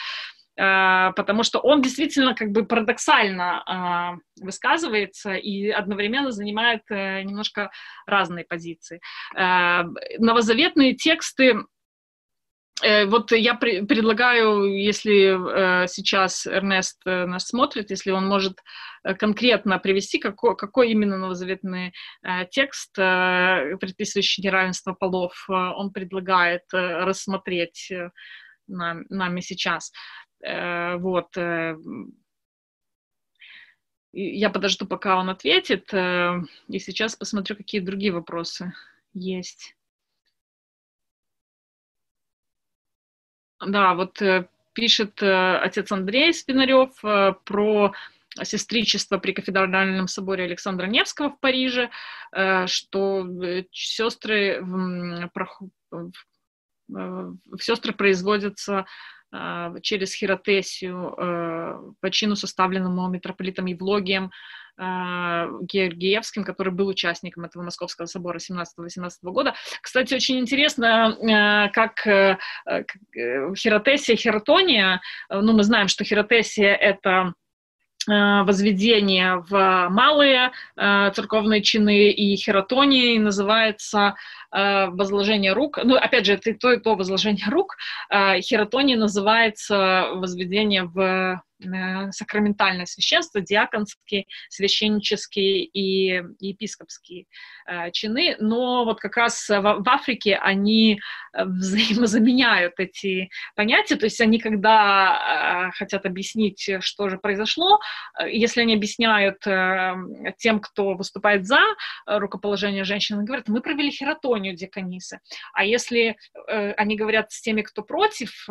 э, потому что он действительно как бы парадоксально э, высказывается и одновременно занимает э, немножко разные позиции. Э, новозаветные тексты Э, вот я предлагаю, если э, сейчас Эрнест э, нас смотрит, если он может э, конкретно привести, какой, какой именно новозаветный э, текст, э, предписывающий неравенство полов, э, он предлагает э, рассмотреть э, нам, нами сейчас. Э, вот. Э, я подожду, пока он ответит, э, и сейчас посмотрю, какие другие вопросы есть. Да, вот э, пишет э, отец Андрей Спинарев э, про сестричество при кафедральном соборе Александра Невского в Париже, что сестры, сестры производятся через хиротесию по чину, составленному митрополитом Евлогием, Георгиевским, который был участником этого Московского собора 17-18 года. Кстати, очень интересно, как э, э, хиротесия, хиротония, ну, мы знаем, что хиротесия — это возведение в малые церковные чины и хиротонии называется возложение рук. Ну, опять же, это и то, и то возложение рук. Хиротония называется возведение в Э, сакраментальное священство, диаконские, священнические и епископские э, чины, но вот как раз в, Африке они э, взаимозаменяют эти понятия, то есть они, когда хотят объяснить, что же произошло, если они объясняют тем, кто выступает за рукоположение женщин, они говорят, мы провели хератонию диаконисы, а если они говорят с теми, кто против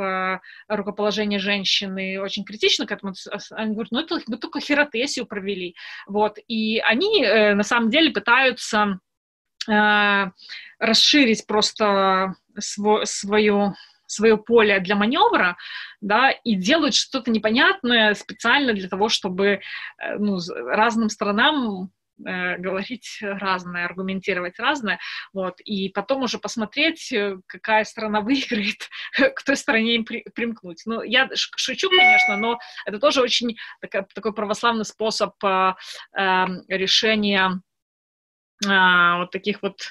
рукоположения женщины, очень критично к этому, они говорят, ну это мы только хиротесию провели, вот, и они э, на самом деле пытаются э, расширить просто сво, свою свое поле для маневра, да, и делают что-то непонятное специально для того, чтобы э, ну, разным сторонам э, говорить разное, аргументировать разное, вот, и потом уже посмотреть, э, какая страна выиграет, к той стране им при, примкнуть. Ну, я шучу, конечно, но это тоже очень такой, такой православный способ э, э, решения э, вот таких вот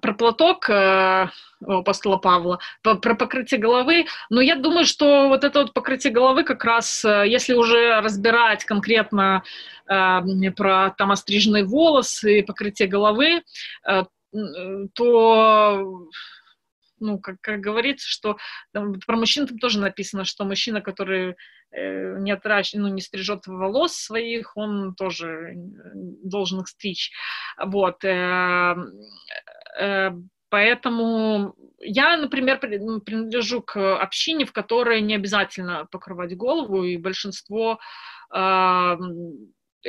про платок э, у апостола Павла, про покрытие головы. Но я думаю, что вот это вот покрытие головы как раз, э, если уже разбирать конкретно э, про там остриженные волосы, покрытие головы, э, то ну, как, как говорится, что там, про мужчин там тоже написано, что мужчина, который э, не отращ, ну, не стрижет волос своих, он тоже должен их стричь. Вот. Э, э, поэтому я, например, ну, принадлежу к общине, в которой не обязательно покрывать голову, и большинство э,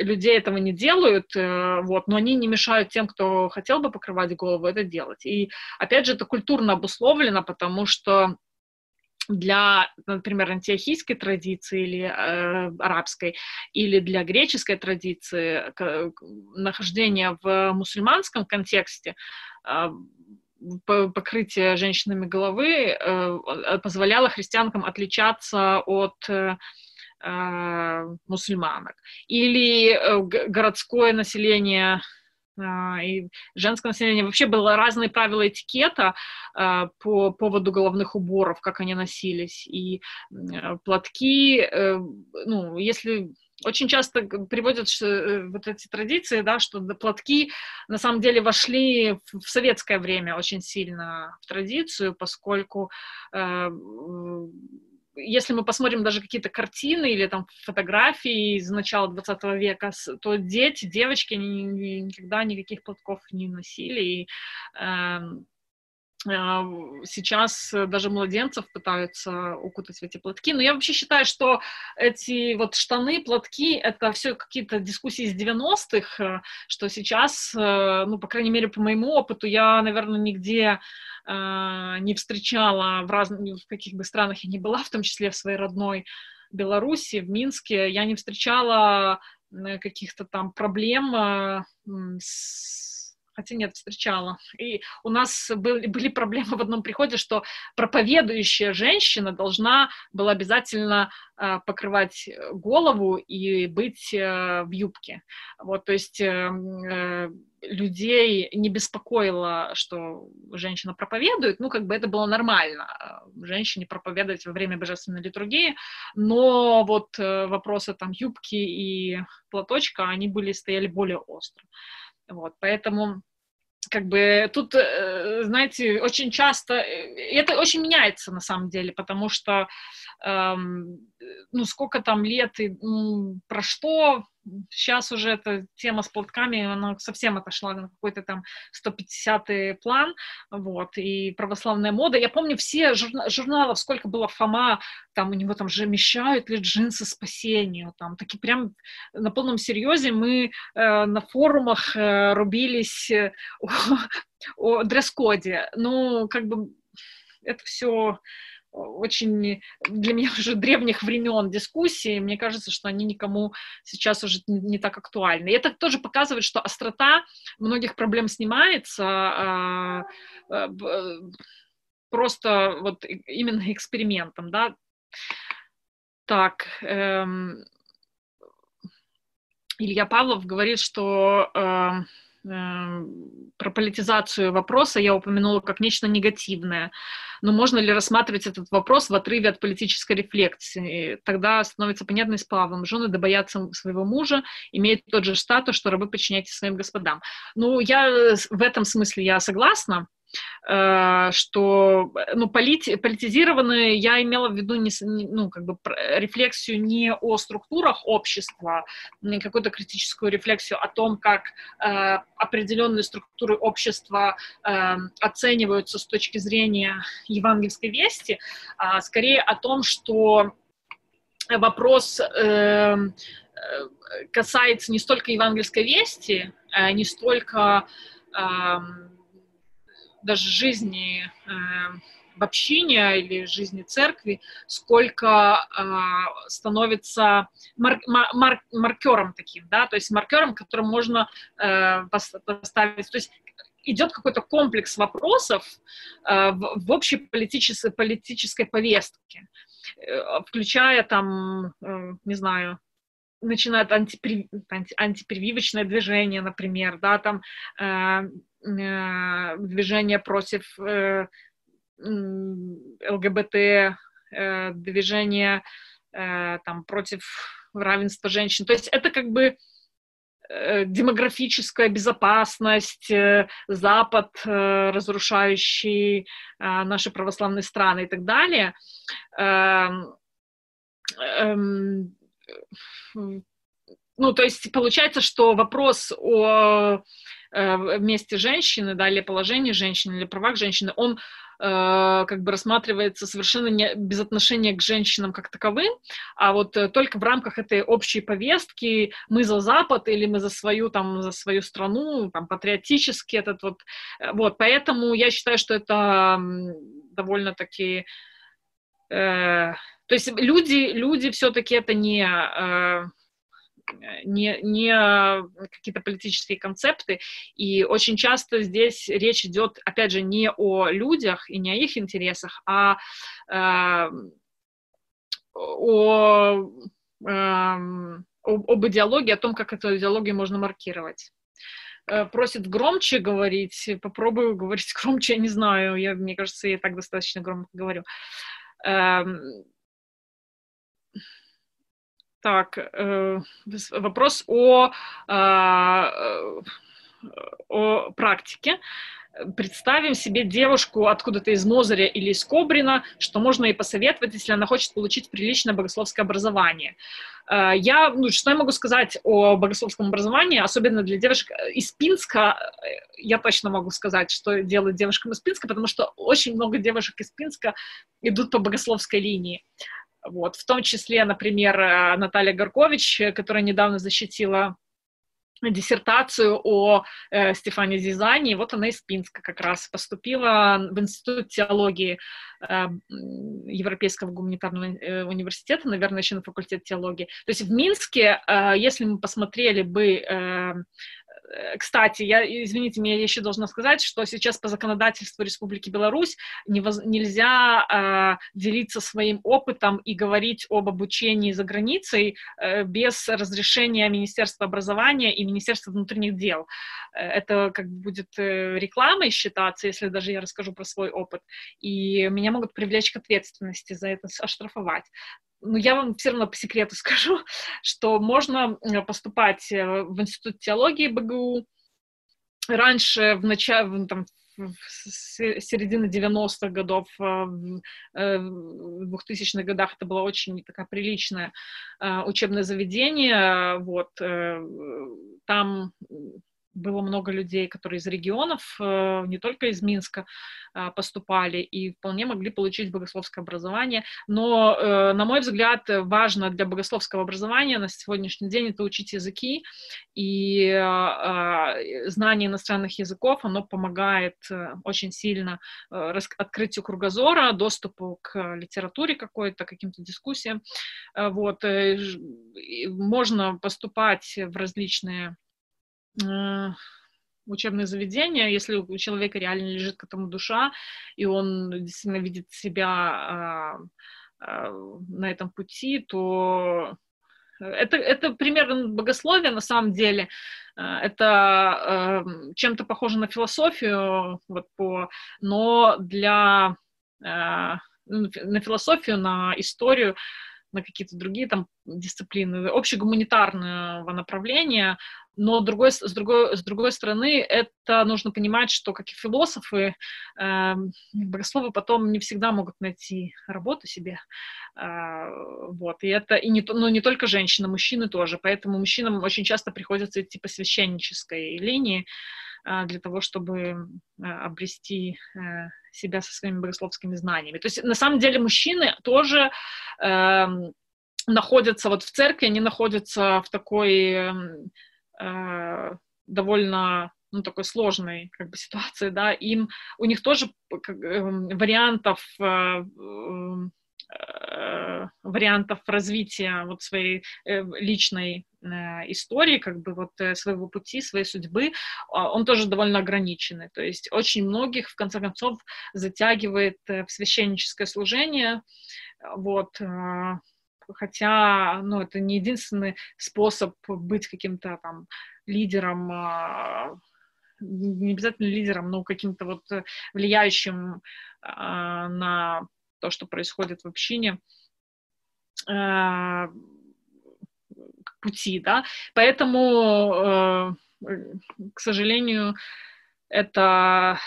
людей этого не делают, э, вот, но они не мешают тем, кто хотел бы покрывать голову, это делать. И, опять же, это культурно обусловлено, потому что для, например, антиохийской традиции или э, арабской, или для греческой традиции к, нахождение в мусульманском контексте э, покрытие женщинами головы э, позволяло христианкам отличаться от э, мусульманок. Или э, городское население э, и женское население. Вообще было разные правила этикета э, по поводу головных уборов, как они носились. И э, платки, э, ну, если очень часто приводят э, вот эти традиции, да, что платки на самом деле вошли в советское время очень сильно в традицию, поскольку э, если мы посмотрим даже какие-то картины или там фотографии из начала 20 века, то дети, девочки никогда никаких платков не носили. И, э, сейчас даже младенцев пытаются укутать в эти платки. Но я вообще считаю, что эти вот штаны, платки, это все какие-то дискуссии из 90-х, э, что сейчас, э, ну, по крайней мере, по моему опыту, я, наверное, нигде э, не встречала в разных, в каких бы странах я ни была, в том числе в своей родной Беларуси, в Минске, я не встречала каких-то там проблем с хотя нет, встречала. И у нас были, были проблемы в одном приходе, что проповедующая женщина должна была обязательно э, покрывать голову и быть э, в юбке. Вот, то есть э, э, людей не беспокоило, что женщина проповедует, ну, как бы это было нормально, э, женщине проповедовать во время божественной литургии, но вот э, вопросы там юбки и платочка, они были, стояли более остро. Вот, поэтому как бы тут, э, знаете, очень часто, э, это очень меняется на самом деле, потому что, эм, ну, сколько там лет и ну, прошло, сейчас уже эта тема с платками, она совсем отошла на какой-то там 150-й план, вот, и православная мода. Я помню все журна- журналов, сколько было Фома, там у него там же вмещают ли джинсы спасению, там, такие прям на полном серьезе мы э, на форумах э, рубились э, о, о дресс-коде. Ну, как бы это все очень для меня уже древних времен дискуссии. Мне кажется, что они никому сейчас уже не так актуальны. И это тоже показывает, что острота многих проблем снимается а, а, просто вот именно экспериментом, да. Так, эм, Илья Павлов говорит, что э, про политизацию вопроса я упомянула как нечто негативное. Но можно ли рассматривать этот вопрос в отрыве от политической рефлексии? Тогда становится понятно и с Павлом. Жены да боятся своего мужа, имеют тот же статус, что рабы подчиняйтесь своим господам. Ну, я в этом смысле я согласна. Э, что ну, полити, политизированные, я имела в виду не, ну, как бы рефлексию не о структурах общества, не какую-то критическую рефлексию о том, как э, определенные структуры общества э, оцениваются с точки зрения евангельской вести, а скорее о том, что вопрос э, касается не столько евангельской вести, а не столько э, даже жизни э, в общине или жизни церкви, сколько э, становится мар- мар- маркером таким, да, то есть маркером, которым можно э, поставить, то есть идет какой-то комплекс вопросов э, в, в общей политической, политической повестке, э, включая там, э, не знаю, начинает антипри, анти, антипрививочное движение, например, да, там Э, движение против э, ЛГБТ, э, движение там, против равенства женщин. То есть это как бы демографическая безопасность, Запад, разрушающий наши православные страны и так далее. Эм, эм, ну, то есть получается, что вопрос о э, месте женщины, да, или положении женщины, или правах женщины, он э, как бы рассматривается совершенно не, без отношения к женщинам как таковым, а вот э, только в рамках этой общей повестки мы за Запад или мы за свою, там, за свою страну, там, патриотически этот вот, э, вот, поэтому я считаю, что это довольно-таки э, то есть люди, люди все-таки это не э, не, не какие-то политические концепты, и очень часто здесь речь идет, опять же, не о людях и не о их интересах, а э, о, э, об идеологии, о том, как эту идеологию можно маркировать э, просит громче говорить, попробую говорить громче, я не знаю, я, мне кажется, я так достаточно громко говорю. Так, э, вопрос о, э, о практике. Представим себе девушку откуда-то из Мозыря или из Кобрина, что можно ей посоветовать, если она хочет получить приличное богословское образование. Э, я, ну, что я могу сказать о богословском образовании, особенно для девушек из Пинска, я точно могу сказать, что делают девушкам из Пинска, потому что очень много девушек из Пинска идут по богословской линии. Вот. В том числе, например, э, Наталья Горкович, которая недавно защитила диссертацию о э, Стефане Зизане, вот она из Пинска как раз поступила в Институт теологии э, Европейского гуманитарного э, университета, наверное, еще на факультет теологии. То есть в Минске, э, если мы посмотрели бы э, Э, кстати, я, извините меня, я еще должна сказать, что сейчас по законодательству Республики Беларусь невоз, нельзя э, делиться своим опытом и говорить об обучении за границей э, без разрешения Министерства образования и Министерства внутренних дел. Э, это как бы будет э, рекламой считаться, если даже я расскажу про свой опыт, и меня могут привлечь к ответственности за это, оштрафовать ну, я вам все равно по секрету скажу, что можно поступать э, в Институт теологии БГУ. Раньше, в начале, там, в середине 90-х годов, э, в 2000-х э, годах это было очень такая приличное учебное заведение, вот, там было много людей, которые из регионов, э, не только из Минска, э, поступали и вполне могли получить богословское образование. Но, э, на мой взгляд, важно для богословского образования на сегодняшний день это учить языки, и знание иностранных языков, оно помогает очень сильно открытию кругозора, доступу к литературе какой-то, каким-то дискуссиям. Вот. Можно поступать в различные учебные заведения, если у человека реально лежит к этому душа, и он действительно видит себя а, а, на этом пути, то это, это примерно богословие на самом деле. Э, это э, чем-то похоже на философию, вот по, но для э, на философию, на историю на какие-то другие там дисциплины общегуманитарного направления, но другой, с, другой, с другой стороны, это нужно понимать, что, как и философы, э, богословы потом не всегда могут найти работу себе, э, вот, и это, и не, ну, не только женщины, мужчины тоже, поэтому мужчинам очень часто приходится идти по священнической линии, э, для того, чтобы э, обрести э, себя со своими богословскими знаниями. То есть, на самом деле, мужчины тоже э, находятся вот в церкви, они находятся в такой эм, э, довольно ну, такой сложной как бы, ситуации, да, им, у них тоже как, э, вариантов э, э, вариантов развития вот своей э, личной э, истории, как бы вот э, своего пути, своей судьбы, а, он тоже довольно ограниченный. То есть очень многих, в конце концов, затягивает в священническое служение, вот, хотя, ну, это не единственный способ быть каким-то там лидером, а, не обязательно лидером, но каким-то вот влияющим а, на то, что происходит в общине. Э, пути, да, поэтому, э, к сожалению, это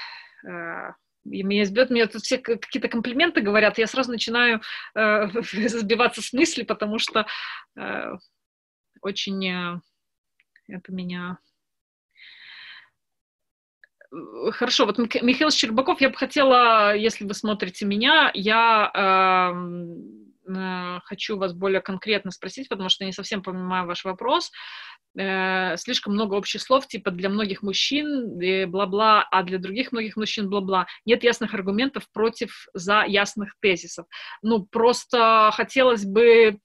э, меня избьет, мне тут все какие-то комплименты говорят, я сразу начинаю э, сбиваться с мысли, потому что э, очень э, это меня... Хорошо, вот Михаил Щербаков, я бы хотела, если вы смотрите меня, я э, Э, хочу вас более конкретно спросить, потому что не совсем понимаю ваш вопрос. Э, слишком много общих слов, типа для многих мужчин бла-бла, а для других многих мужчин бла-бла. Нет ясных аргументов против за ясных тезисов. Ну, просто хотелось бы э,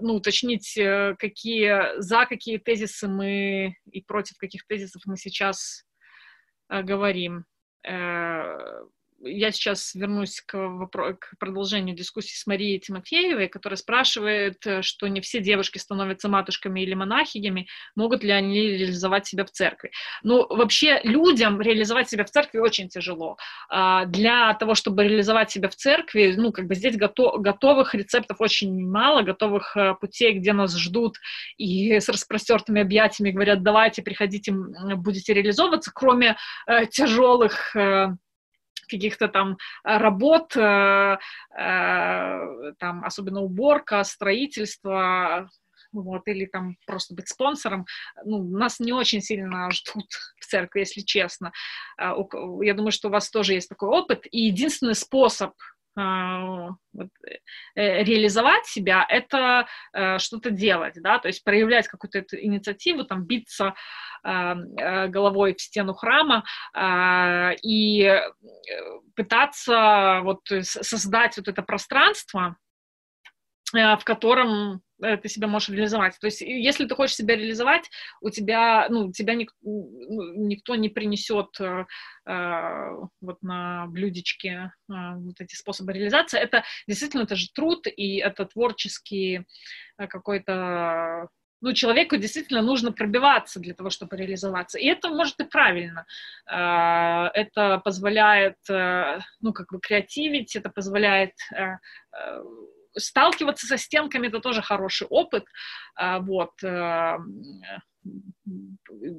ну, уточнить, какие за какие тезисы мы и против каких тезисов мы сейчас говорим я сейчас вернусь к, вопро- к продолжению дискуссии с Марией Тимофеевой, которая спрашивает, э, что не все девушки становятся матушками или монахинями, могут ли они реализовать себя в церкви. Ну, вообще людям реализовать себя в церкви очень тяжело. А для того, чтобы реализовать себя в церкви, ну, как бы здесь готов, готовых рецептов очень мало, готовых э, путей, где нас ждут и с распростертыми объятиями говорят, давайте, приходите, будете реализовываться, кроме э, тяжелых каких-то там э, работ, э, э, там, особенно уборка, строительство, вот, или там просто быть спонсором, ну, нас не очень сильно ждут в церкви, если честно. Я думаю, что у вас тоже есть такой опыт, и единственный способ вот, реализовать себя, это что-то делать, да, то есть проявлять какую-то инициативу, там, биться Э, головой в стену храма а, и э, пытаться вот создать вот это пространство, в котором ты себя можешь реализовать. То есть, если ты хочешь себя реализовать, у тебя, ну, тебя ник, ну, никто не принесет э, вот на блюдечке э, вот эти способы реализации. Это действительно, это же труд, и это творческий какой-то ну, человеку действительно нужно пробиваться для того, чтобы реализоваться. И это, может, и правильно. Это позволяет, э, ну, как бы креативить, это позволяет э, э, сталкиваться со стенками, это тоже хороший опыт. А, вот.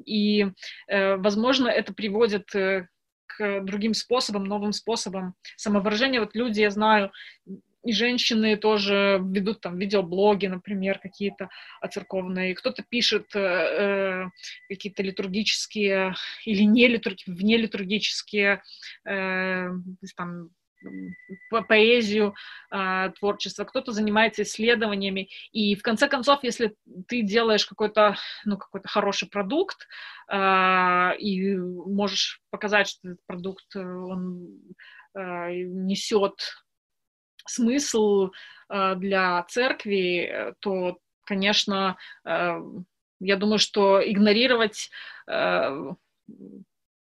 И, возможно, это приводит к другим способам, новым способам самовыражения. Вот люди, я знаю, и женщины тоже ведут там видеоблоги, например, какие-то церковные. Кто-то пишет э, э какие-то литургические или не литургические, вне литургические э, там, по поэзию, э, творчество, кто-то занимается исследованиями. И в конце концов, если ты делаешь какой-то ну, какой хороший продукт э, и можешь показать, что этот продукт он э, несет смысл э, для церкви, э, то, конечно, э, я думаю, что игнорировать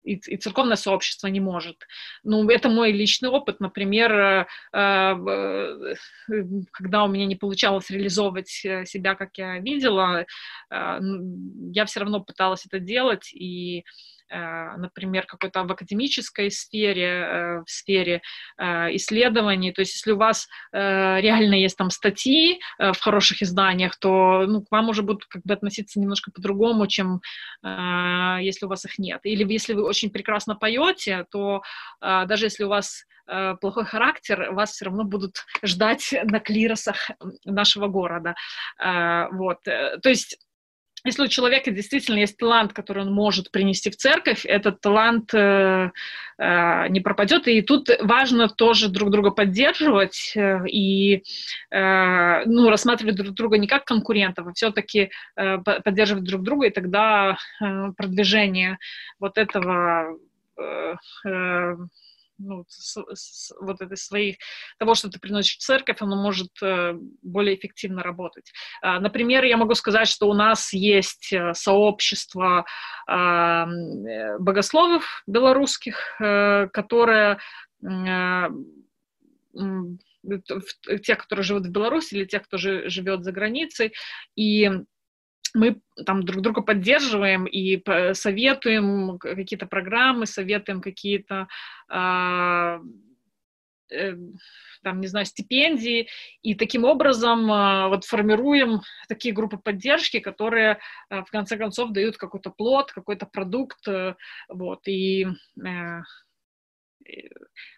и, и церковное сообщество не может. Ну, это мой личный опыт. Например, когда у меня не получалось реализовывать себя, как я видела, я все равно пыталась это делать, и Э, например, какой-то в академической сфере, э, в сфере э, исследований. То есть если у вас реально есть там статьи в хороших изданиях, то ну, к вам уже будут как бы относиться немножко по-другому, чем если у вас их нет. Или если вы очень прекрасно поете, то даже если у вас плохой характер, вас все равно будут ждать на клиросах нашего города. Вот. То есть если у человека действительно есть талант, который он может принести в церковь, этот талант э, э, не пропадет. И тут важно тоже друг друга поддерживать э, и э, ну, рассматривать друг друга не как конкурентов, а все-таки э, поддерживать друг друга, и тогда э, продвижение вот этого э, э ну, с, с, вот этой своей, того, что ты приносишь в церковь, оно может э, более эффективно работать. Э, например, я могу сказать, что у нас есть э, сообщество а, э, богословов белорусских, которое те, которые живут в Беларуси или те, кто живет за границей, и мы там друг друга поддерживаем и советуем какие-то программы, советуем какие-то э, э, там, не знаю, стипендии, и таким образом э, вот формируем такие группы поддержки, которые э, в конце концов дают какой-то плод, какой-то продукт, э, вот, и э,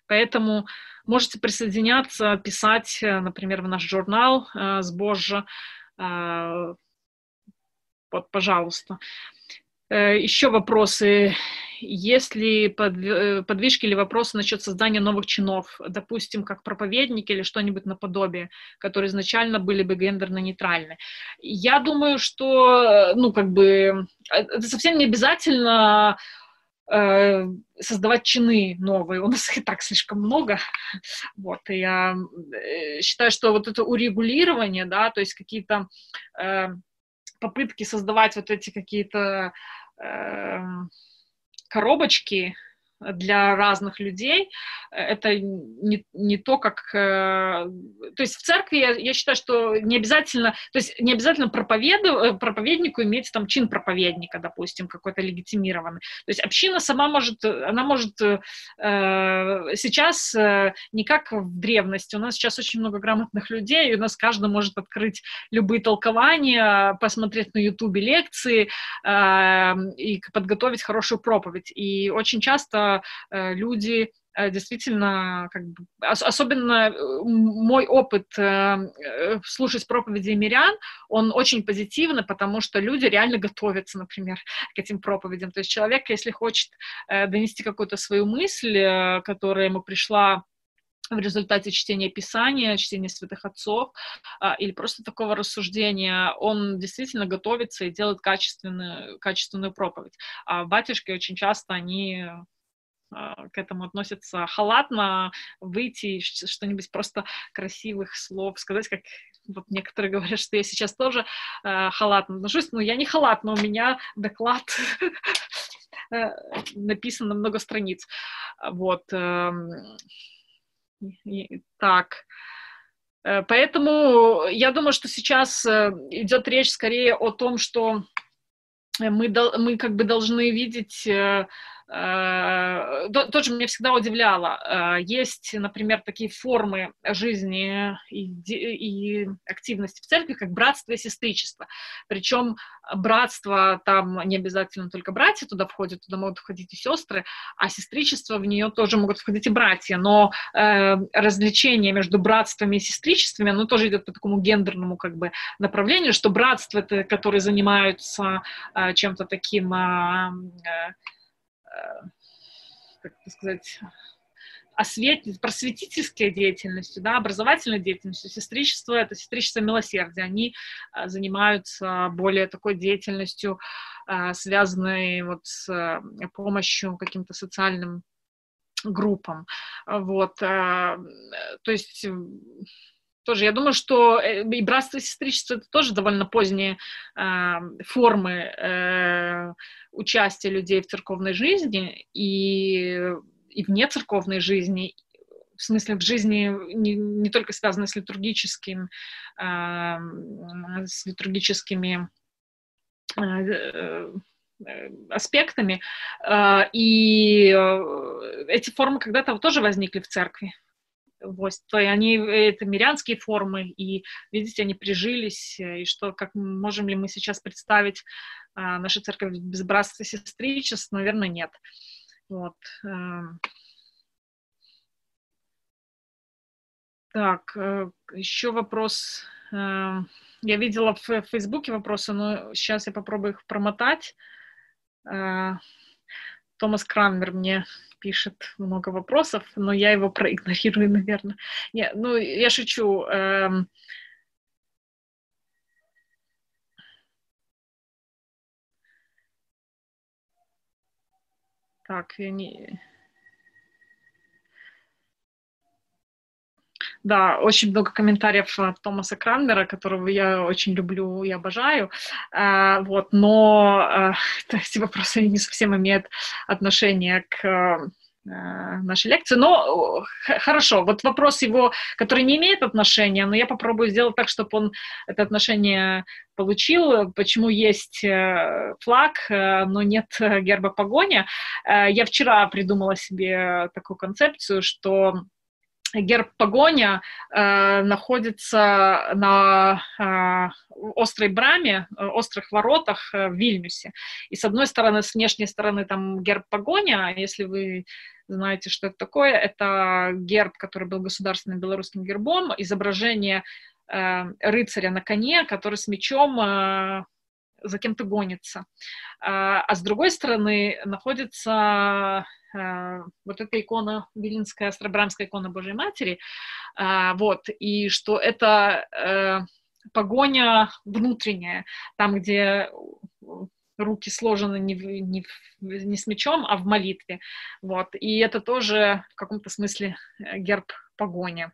Поэтому можете присоединяться, писать, например, в наш журнал э, «Сбожжа», э, вот, пожалуйста. Э, Еще вопросы. Есть ли э, подвижки или вопросы насчет создания новых чинов, допустим, как проповедники или что-нибудь наподобие, которые изначально были бы гендерно-нейтральны? Я думаю, что, ну, как бы, э, это совсем не обязательно создавать чины новые. У нас их и так слишком много. Вот, и я считаю, что вот это урегулирование, да, то есть какие-то попытки создавать вот эти какие-то э, коробочки, для разных людей. Это не, не то, как... Э, то есть в церкви я, я считаю, что не обязательно... То есть не обязательно проповеду, э, проповеднику иметь там чин проповедника, допустим, какой-то легитимированный. То есть община сама может... Она может э, сейчас э, не как в древности. У нас сейчас очень много грамотных людей, и у нас каждый может открыть любые толкования, посмотреть на ютубе лекции э, и подготовить хорошую проповедь. И очень часто Э, люди э, действительно, как бы, особенно э, мой опыт слушать проповеди мирян, он очень позитивный, потому что люди реально готовятся, например, к этим проповедям. То есть человек, если хочет донести какую-то свою мысль, которая ему пришла в результате чтения Писания, чтения святых отцов а, или просто такого рассуждения, он действительно готовится и делает качественную, качественную проповедь. А батюшки очень часто, они к этому относятся халатно, выйти, что-нибудь просто красивых слов сказать, как вот некоторые говорят, что я сейчас тоже э, халатно отношусь, но я не халатно, у меня доклад э, написан на много страниц. Вот. Э, так. Э, поэтому я думаю, что сейчас э, идет речь скорее о том, что мы, мы как бы должны видеть тоже меня всегда удивляло. Э, есть, например, такие формы жизни и, и активности в церкви, как братство и сестричество. Причем братство, там не обязательно только братья туда входят, туда могут входить и сестры, а сестричество в нее тоже могут входить и братья. Но э, развлечение между братствами и сестричествами, оно тоже идет по такому гендерному как бы направлению, что братство — это которые занимаются э, чем-то таким... Э, э как это сказать, освет... просветительской деятельностью, да, образовательной деятельностью. Сестричество — это сестричество милосердия. Они а, занимаются более такой деятельностью, а, связанной вот с помощью каким-то социальным группам. Вот. То есть тоже, я думаю, что э, и братство и сестричество это тоже довольно поздние э, формы э, участия людей в церковной жизни и, и вне церковной жизни, в смысле в жизни не, не только связанной с литургическим, э, с литургическими э, э аспектами, и эти формы когда-то тоже возникли в церкви вот, и они, это мирянские формы, и, видите, они прижились, и что, как можем ли мы сейчас представить а, нашу церковь без братства и сестричеств? Наверное, нет. Вот. Э. Так, э, еще вопрос. Э, я видела в Фейсбуке вопросы, но сейчас я попробую их промотать. Томас Крамер мне пишет много вопросов, но я его проигнорирую, наверное. Не, ну, я шучу. Эм... Так, я не... Да, очень много комментариев от Томаса Кранмера, которого я очень люблю и обожаю. А, вот, но э, эти вопросы не совсем имеют отношение к э, нашей лекции. Но хорошо, вот вопрос его, который не имеет отношения, но я попробую сделать так, чтобы он это отношение получил. Почему есть э, флаг, но нет герба погоня? Я вчера придумала себе такую концепцию, что герб погоня э, находится на э, острой браме, э, острых воротах э, в Вильнюсе. И с одной стороны, с внешней стороны там герб погоня, если вы знаете, что это такое, это герб, который был государственным белорусским гербом, изображение э, рыцаря на коне, который с мечом э, за кем-то гонится. А, а с другой стороны находится Э, вот эта икона, Вилинская, Остробрамская икона Божьей Матери, э, вот, и что это э, погоня внутренняя, там, где руки сложены не, не, не с мечом, а в молитве. Вот. И это тоже в каком-то смысле герб погони.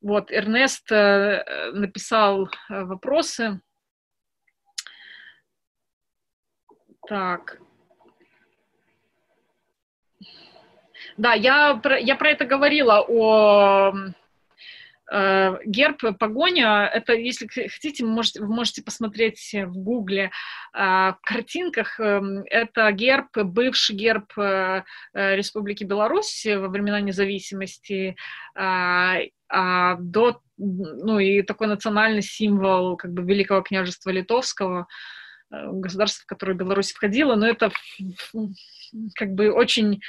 Вот, Эрнест написал вопросы. Так, Да, я про, я про это говорила, о э, герб погоня. Это, если хотите, можете, вы можете посмотреть в гугле э, в картинках. Э, это герб, бывший герб э, э, Республики Беларусь во времена независимости. Э, а до, ну и такой национальный символ как бы Великого княжества Литовского, э, государства, в которое Беларусь входила, но это как бы очень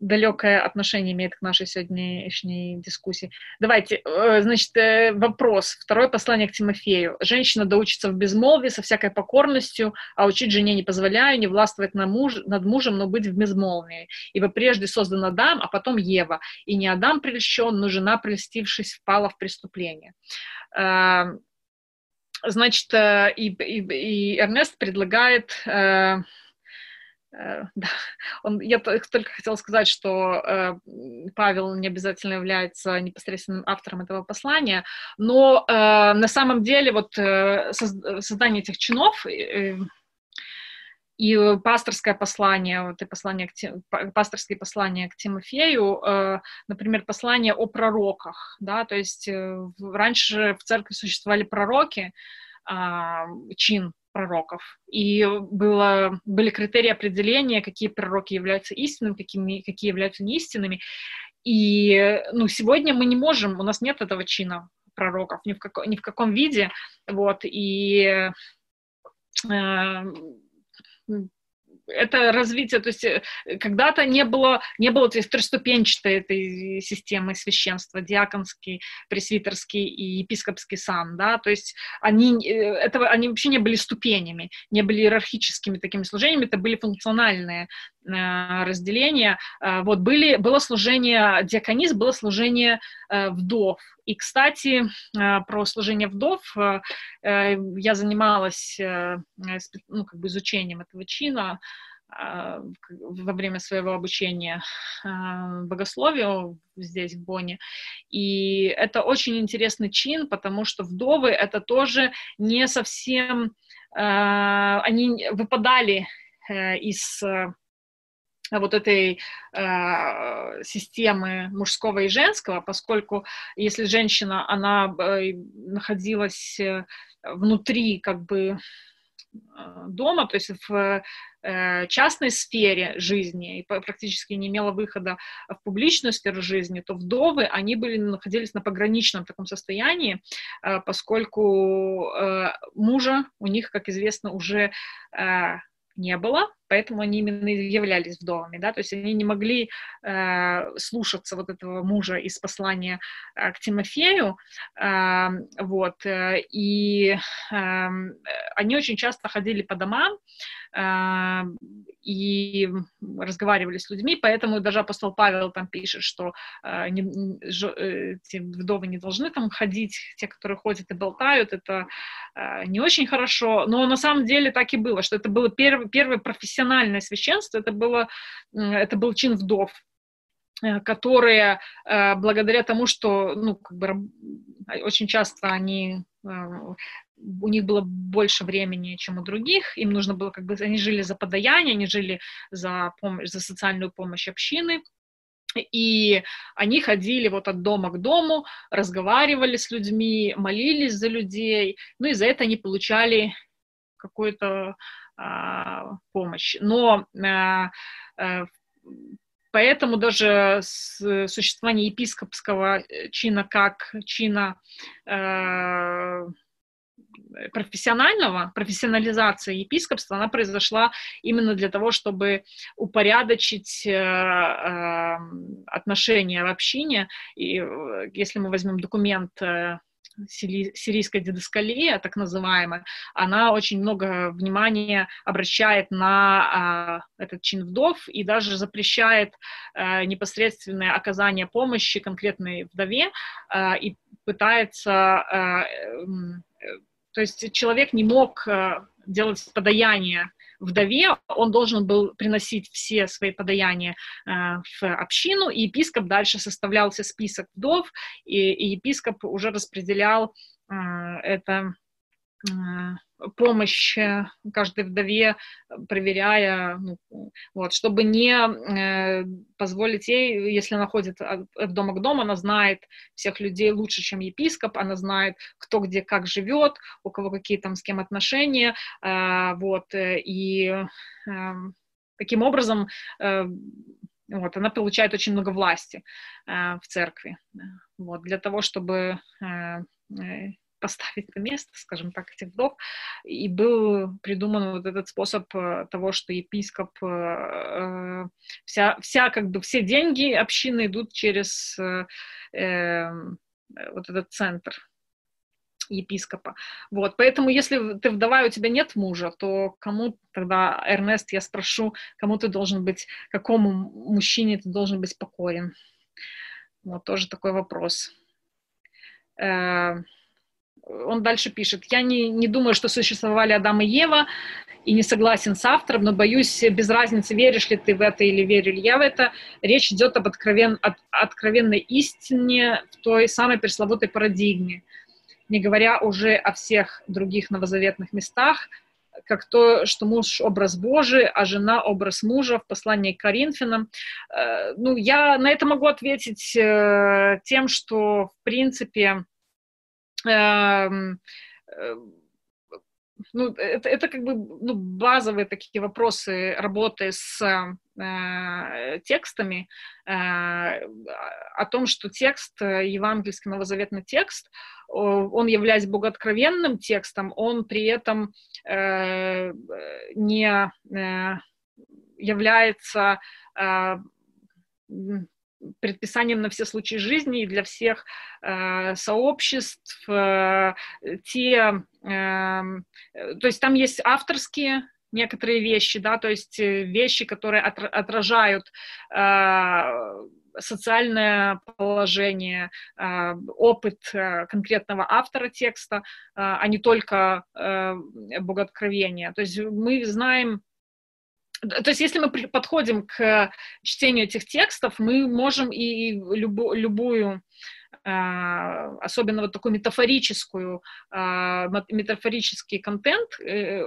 далекое отношение имеет к нашей сегодняшней дискуссии. Давайте, э, значит, э, вопрос. Второе послание к Тимофею. Женщина доучится в безмолвии со всякой покорностью, а учить жене не позволяю, не властвовать на муж, над мужем, но быть в безмолвии. Ибо прежде создан Адам, а потом Ева. И не Адам прельщен, но жена, прельстившись, впала в преступление. Значит, э, и, и, и Эрнест предлагает Э, да, он, я только хотела сказать, что э, Павел не обязательно является непосредственным автором этого послания, но э, на самом деле вот э, создание этих чинов э, и пасторское послание, вот и послание к, пасторские послания к Тимофею, э, например, послание о пророках, да, то есть э, раньше в церкви существовали пророки, э, чин пророков. И было, были критерии определения, какие пророки являются истинными, какими, какие являются неистинными. И ну, сегодня мы не можем, у нас нет этого чина пророков ни в, как, ни в каком виде. Вот, и э, это развитие, то есть э, когда-то не было, не было то есть, трехступенчатой этой системы священства, диаконский, пресвитерский и епископский сан, да, то есть они, э, этого, они вообще не были ступенями, не были иерархическими такими служениями, это были функциональные э, разделения. Вот были, было служение диаконис, было служение вдов. И, кстати, про служение вдов я занималась ну, как бы изучением этого чина во время своего обучения а, богословию здесь, в Бонне. И это очень интересный чин, потому что вдовы — это тоже не совсем... А, они выпадали э, из э, вот этой э, системы мужского и женского, поскольку если женщина, она э, находилась внутри как бы дома, то есть в Э, частной сфере жизни и практически не имела выхода в публичную сферу жизни, то вдовы, они были, находились на пограничном таком состоянии, э, поскольку э, мужа у них, как известно, уже не было, поэтому они именно являлись вдовами, да, то есть они не могли э, слушаться вот этого мужа из послания э, к Тимофею, э, вот, э, и э, они очень часто ходили по домам э, и разговаривали с людьми, поэтому даже апостол Павел там пишет, что э, не, ж, э, те вдовы не должны там ходить, те, которые ходят и болтают, это э, не очень хорошо, но на самом деле так и было, что это было первое, первое профессиональное профессиональное священство, это, было, это был чин вдов, э, которые э, благодаря тому, что ну, как бы, очень часто они э, у них было больше времени, чем у других, им нужно было, как бы, они жили за подаяние, они жили за, помощь, за социальную помощь общины, и они ходили вот от дома к дому, разговаривали с людьми, молились за людей, ну и за это они получали какую-то помощь. Но а, а, Поэтому даже существование епископского э, чина как чина э, профессионального, профессионализация епископства, она произошла именно для того, чтобы упорядочить э, э, отношения в общине. И э, если мы возьмем документ э, сирийская дедоскалия, а, так называемая, она очень много внимания обращает на э, этот чин вдов и даже запрещает э, непосредственное оказание помощи конкретной вдове э, и пытается... Э, эм, э, то есть человек не мог э, делать подаяние вдове, он должен был приносить все свои подаяния э, в общину, и епископ дальше составлялся список вдов, и, и епископ уже распределял э, это э, помощь э, каждой вдове, проверяя, ну, вот, чтобы не э, позволить ей, если она ходит от, от дома к дому, она знает всех людей лучше, чем епископ, она знает, кто где как живет, у кого какие там с кем отношения, э, вот, э, и э, таким образом э, вот, она получает очень много власти э, в церкви, вот, для того, чтобы э, э поставить на место, скажем так, этих вдов, и был придуман вот этот способ э, того, что епископ, э, э, вся, вся как бы все деньги общины идут через э, вот этот центр епископа. Вот, поэтому если ты вдова, и у тебя нет мужа, то кому тогда, Эрнест, я спрошу, кому ты должен быть, какому мужчине ты должен быть покорен? Вот тоже такой вопрос. Он дальше пишет, я не, не думаю, что существовали Адам и Ева, и не согласен с автором, но боюсь, без разницы, веришь ли ты в это или верю ли я в это, речь идет об откровен, от, откровенной истине в той самой пресловутой парадигме, не говоря уже о всех других новозаветных местах, как то, что муж — образ Божий, а жена — образ мужа в послании к Коринфянам. Э, ну, я на это могу ответить э, тем, что, в принципе, ну, это, это как бы ну, базовые такие вопросы работы с э, текстами, э, о том, что текст, евангельский новозаветный текст, он, являясь богооткровенным текстом, он при этом э, не э, является э, предписанием на все случаи жизни и для всех э, сообществ. Э, те, э, то есть там есть авторские некоторые вещи, да, то есть э, вещи, которые отражают э, социальное положение, э, опыт э, конкретного автора текста, а не только богооткровения. То есть мы знаем то есть, если мы подходим к чтению этих текстов, мы можем и любо, любую а, особенно вот такую метафорическую, а, метафорический контент э,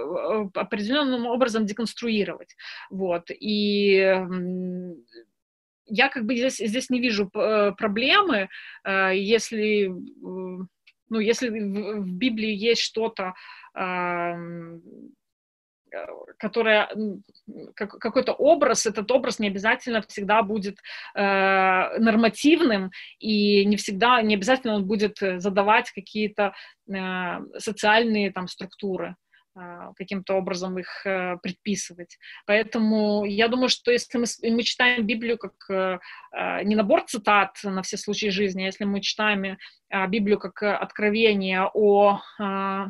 определенным образом деконструировать. Вот. И я как бы здесь, здесь не вижу э, проблемы, э, если, ну, если в Библии есть что-то, Э, которая какой-то образ, этот образ не обязательно всегда будет э, нормативным и не всегда, не обязательно он будет задавать какие-то э, социальные там структуры э, каким-то образом их э, предписывать. Поэтому я думаю, что если мы, мы читаем Библию как э, э, не набор цитат на все случаи жизни, а если мы читаем э, Библию как откровение о э,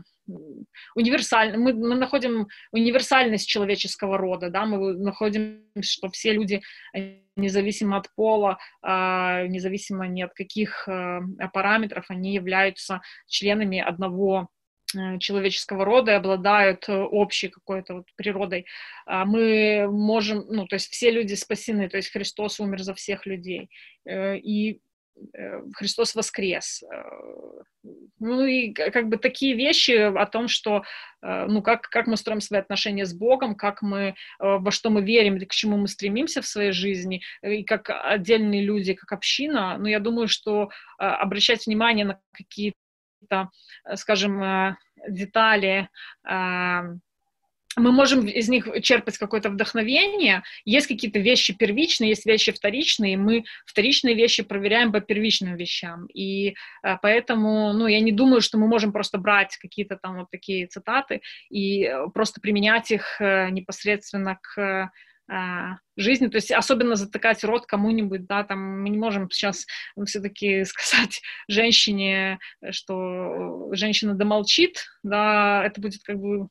универсально, мы, мы находим универсальность человеческого рода, да, мы находим, что все люди, э, независимо от пола, а, независимо ни от каких э, параметров, они являются членами одного э, человеческого рода и обладают общей какой-то вот природой. А мы можем, ну, то есть все люди спасены, то есть Христос умер за всех людей. И Э, Христос воскрес. Э, ну и как бы такие вещи о том, что, э, ну, как, как мы строим свои отношения с Богом, как мы, во что мы верим, к чему мы стремимся в своей жизни, и как отдельные люди, как община, ну, я думаю, что обращать внимание на какие-то, скажем, детали, мы можем из них черпать какое-то вдохновение. Есть какие-то вещи первичные, есть вещи вторичные. Мы вторичные вещи проверяем по первичным вещам. И а, поэтому, ну, я не думаю, что мы можем просто брать какие-то там вот такие цитаты и э, просто применять их э, непосредственно к жизни, то есть особенно затыкать рот кому-нибудь, да, там мы не можем сейчас все-таки сказать женщине, что женщина домолчит, да, это будет как бы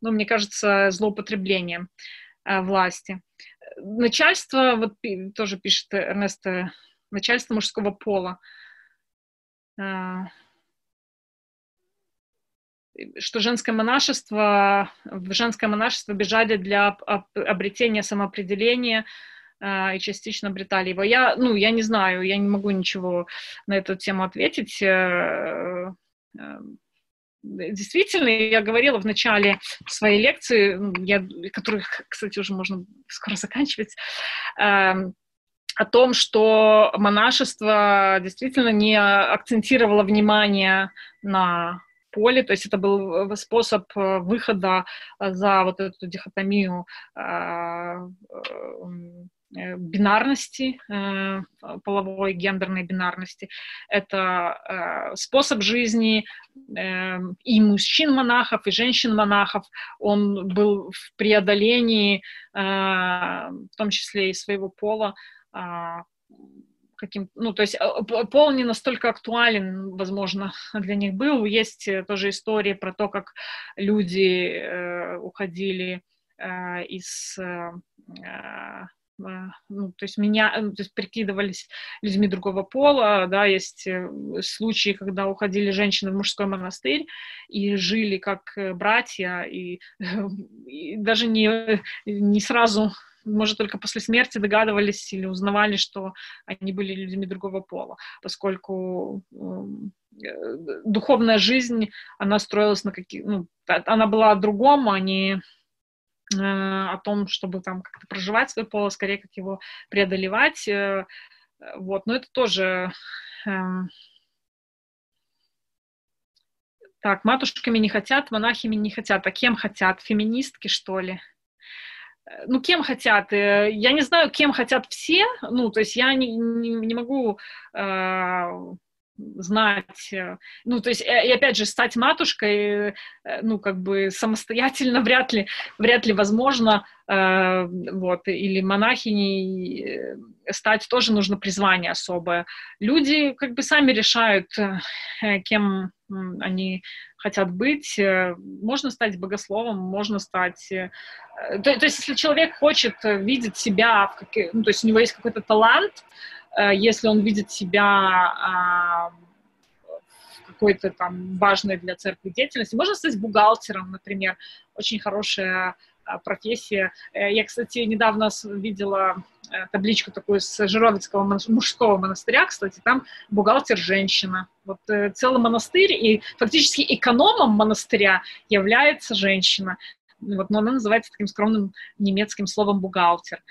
ну, мне кажется, злоупотреблением э, власти. Начальство, вот тоже пишет Эрнест, начальство мужского пола, э, что женское монашество, в женское монашество бежали для обретения самоопределения, э, и частично обретали его. Я, ну, я не знаю, я не могу ничего на эту тему ответить. Действительно, я говорила в начале своей лекции, я, которых, кстати, уже можно скоро заканчивать, э, о том, что монашество действительно не акцентировало внимание на поле, то есть это был способ выхода за вот эту дихотомию э, Э, бинарности, э, половой гендерной бинарности. Это э, способ жизни и мужчин-монахов, и женщин-монахов. Он был в преодолении, в том числе и своего пола, каким, ну, то есть пол не настолько актуален, возможно, для них был. Есть тоже истории про то, как люди уходили из ну, то есть меня, то есть прикидывались людьми другого пола, да, есть случаи, когда уходили женщины в мужской монастырь и жили как братья, и, и даже не, не сразу может, только после смерти догадывались или узнавали, что они были людьми другого пола, поскольку э, духовная жизнь, она строилась на каких... Ну, она была о другом, а не э, о том, чтобы там как-то проживать свой пол, а скорее как его преодолевать. Э, вот, но это тоже... Эм, так, матушками не хотят, монахами не хотят. А кем хотят? Феминистки, что ли? Э, ну, кем хотят? Э, я не знаю, кем хотят все. Ну, то есть я не, не, не могу э, знать, э, ну, то есть, и опять же, стать матушкой, ну, как бы самостоятельно вряд ли, вряд ли возможно, э, вот, или монахиней стать тоже нужно призвание особое. Люди как бы сами решают, кем они хотят быть. Можно стать богословом, можно стать Э, то, то есть, если человек хочет э, видеть себя, в каких, ну, то есть у него есть какой-то талант, э, если он видит себя а, в какой-то там важной для церкви деятельности, можно стать бухгалтером, например, очень хорошая профессия. Я, кстати, недавно видела табличку такую с Жировицкого мужского монастыря, кстати, там бухгалтер женщина. Вот целый монастырь, и фактически экономом монастыря является женщина вот, но она называется таким скромным немецким словом бухгалтер.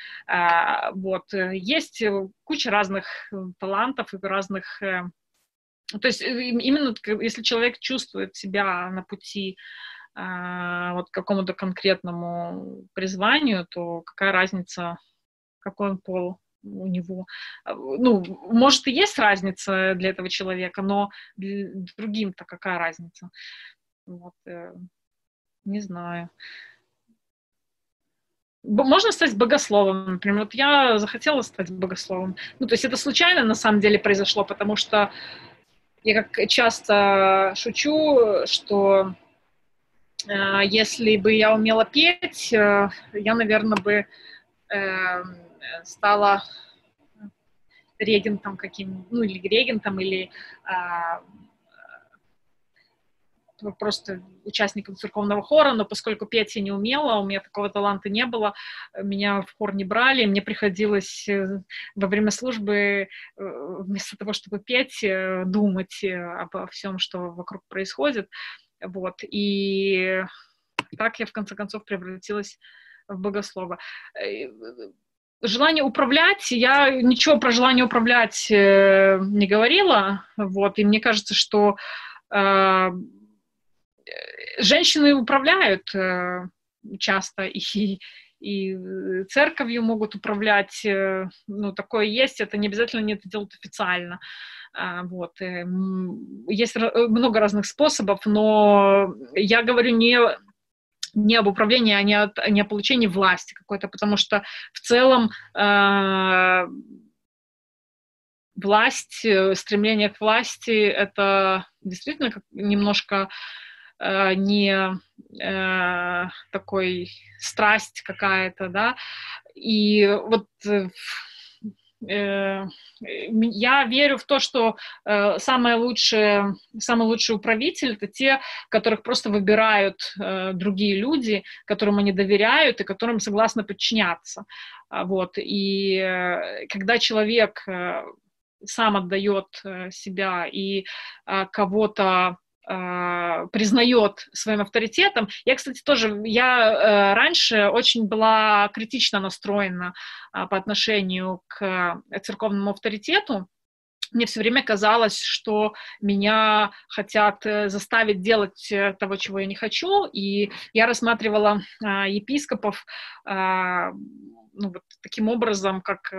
Вот, э, есть э, куча разных э, талантов и разных... То есть именно если человек чувствует себя на пути вот к какому-то конкретному призванию, то какая разница, какой он пол у него. А, ну, может, и есть разница для этого человека, но другим-то какая разница? Вот, не знаю. Можно стать богословом, например. Вот я захотела стать богословом. Ну, то есть это случайно на самом деле произошло, потому что я как часто шучу, что э, если бы я умела петь, э, я, наверное, бы э, стала регентом каким, ну, или регентом, или э, просто участником церковного хора, но поскольку петь я не умела, у меня такого таланта не было, меня в хор не брали, мне приходилось э, во время службы э, вместо того, чтобы петь, э, думать обо всем, что вокруг происходит, вот, и так я в конце концов превратилась в богослова. Желание управлять, я ничего про желание управлять не говорила, вот, и мне кажется, что женщины управляют э, часто и, и церковью могут управлять, э, ну, такое есть, это не обязательно не это делают официально. А, вот. Э, есть много разных способов, но я говорю не не об управлении, а не, от, не о получении власти какой-то, потому что в целом э, власть, стремление к власти — это действительно немножко э, не э, такой страсть какая-то, да, и вот э, э я верю в то, что э, самое лучшее, самый лучший управитель это те, которых просто выбирают э, другие люди, которым они доверяют и которым согласны подчиняться. А, вот. И э, когда человек э, сам отдает э, себя и э, кого-то э, признает своим авторитетом. Я, кстати, тоже, я э, раньше очень была критично настроена э, по отношению к церковному авторитету. Мне все время казалось, что меня хотят э, заставить делать э, того, чего я не хочу, и я рассматривала э, епископов э, ну, вот таким образом, как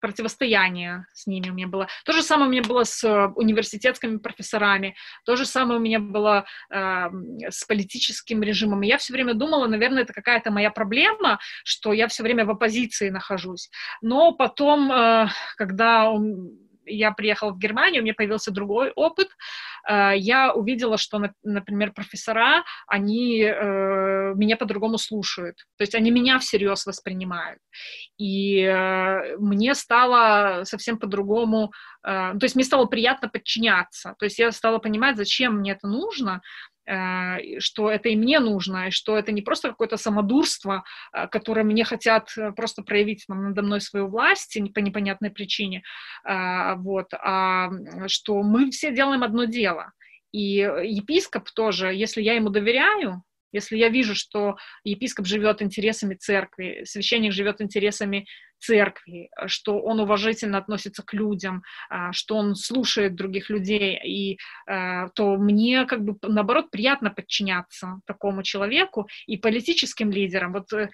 противостояние с ними у меня было. То же самое у меня было с э, университетскими профессорами, то же самое у меня было э, с политическим режимом. И я все время думала, наверное, это какая-то моя проблема, что я все время в оппозиции нахожусь. Но потом, э, когда он я приехала в Германию, у меня появился другой опыт, э, я увидела, что, например, профессора, они э, меня по-другому слушают, то есть они меня всерьез воспринимают. И э, мне стало совсем по-другому, то есть мне стало приятно подчиняться, то есть я стала понимать, зачем мне это нужно, что это и мне нужно, и что это не просто какое-то самодурство, э, которое мне хотят э, просто проявить там, надо мной свою власть по непонятной причине, вот, а что мы все делаем одно дело. И епископ тоже, если я ему доверяю, если я вижу, что епископ живет интересами церкви, священник живет интересами церкви, что он уважительно относится к людям, а, что он слушает других людей, и а, то мне как бы наоборот приятно подчиняться такому человеку и политическим лидерам. Вот э,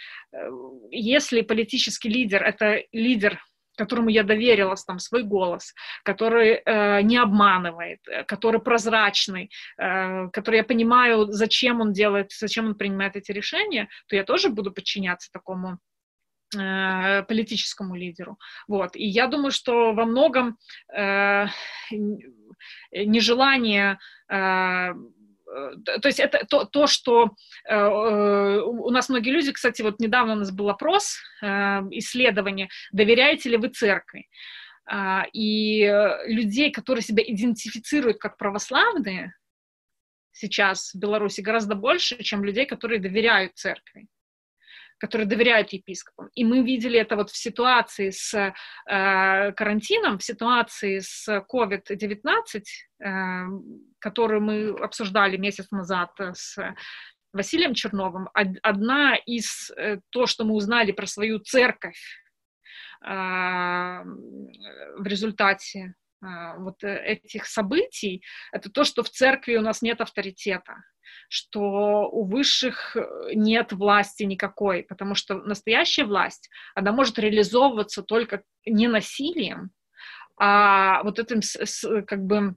если политический лидер — это лидер которому я доверилась там свой голос, который э, не обманывает, э, который прозрачный, э, который я понимаю, зачем он делает, зачем он принимает эти решения, то я тоже буду подчиняться такому э, политическому лидеру. Вот. И я думаю, что во многом э, нежелание э, то есть это то, то что э, э, у нас многие люди, кстати, вот недавно у нас был опрос, исследование, доверяете ли вы церкви? А, и людей, которые себя идентифицируют как православные, сейчас в Беларуси гораздо больше, чем людей, которые доверяют церкви которые доверяют епископам. И мы видели это вот в ситуации с э, карантином, в ситуации с COVID-19, э, которую мы обсуждали месяц назад с Василием Черновым. Одна из э, то, что мы узнали про свою церковь э, в результате э, вот этих событий, это то, что в церкви у нас нет авторитета что у высших э, нет власти никакой, потому что настоящая власть, она может реализовываться только не насилием, а вот этим как бы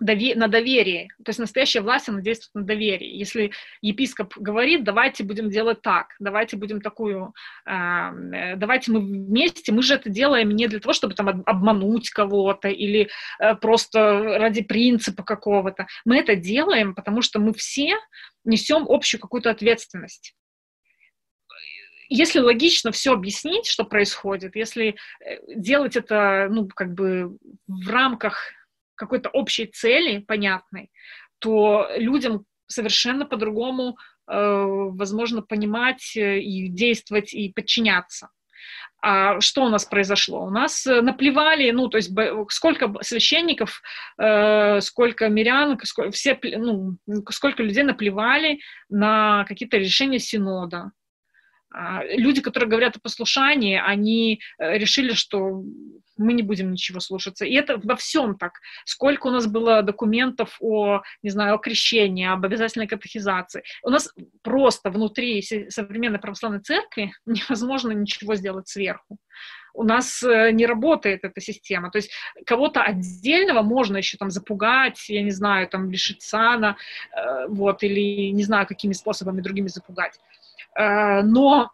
на доверии. То есть настоящая власть, она действует на доверии. Если епископ говорит, давайте будем делать так, давайте будем такую, э, давайте мы вместе, мы же это делаем не для того, чтобы там обмануть кого-то или э, просто ради принципа какого-то. Мы это делаем, потому что мы все несем общую какую-то ответственность если логично все объяснить, что происходит, если э, делать это, ну, как бы в рамках какой-то общей цели понятной, то людям совершенно по-другому э, возможно понимать э, и действовать и подчиняться. А что у нас произошло? У нас э, наплевали, ну, то есть сколько священников, сколько мирян, сколько, все, ну, сколько людей наплевали на какие-то решения синода. А, люди, которые говорят о послушании, они э, решили, что мы не будем ничего слушаться. И это во всем так. Сколько у нас было документов о, не знаю, о крещении, об обязательной катехизации. У нас просто внутри современной православной церкви невозможно ничего сделать сверху. У нас э, не работает эта система. То есть кого-то отдельного можно еще там запугать, я не знаю, там лишить сана, э, вот, или не знаю, какими способами другими запугать. Э, но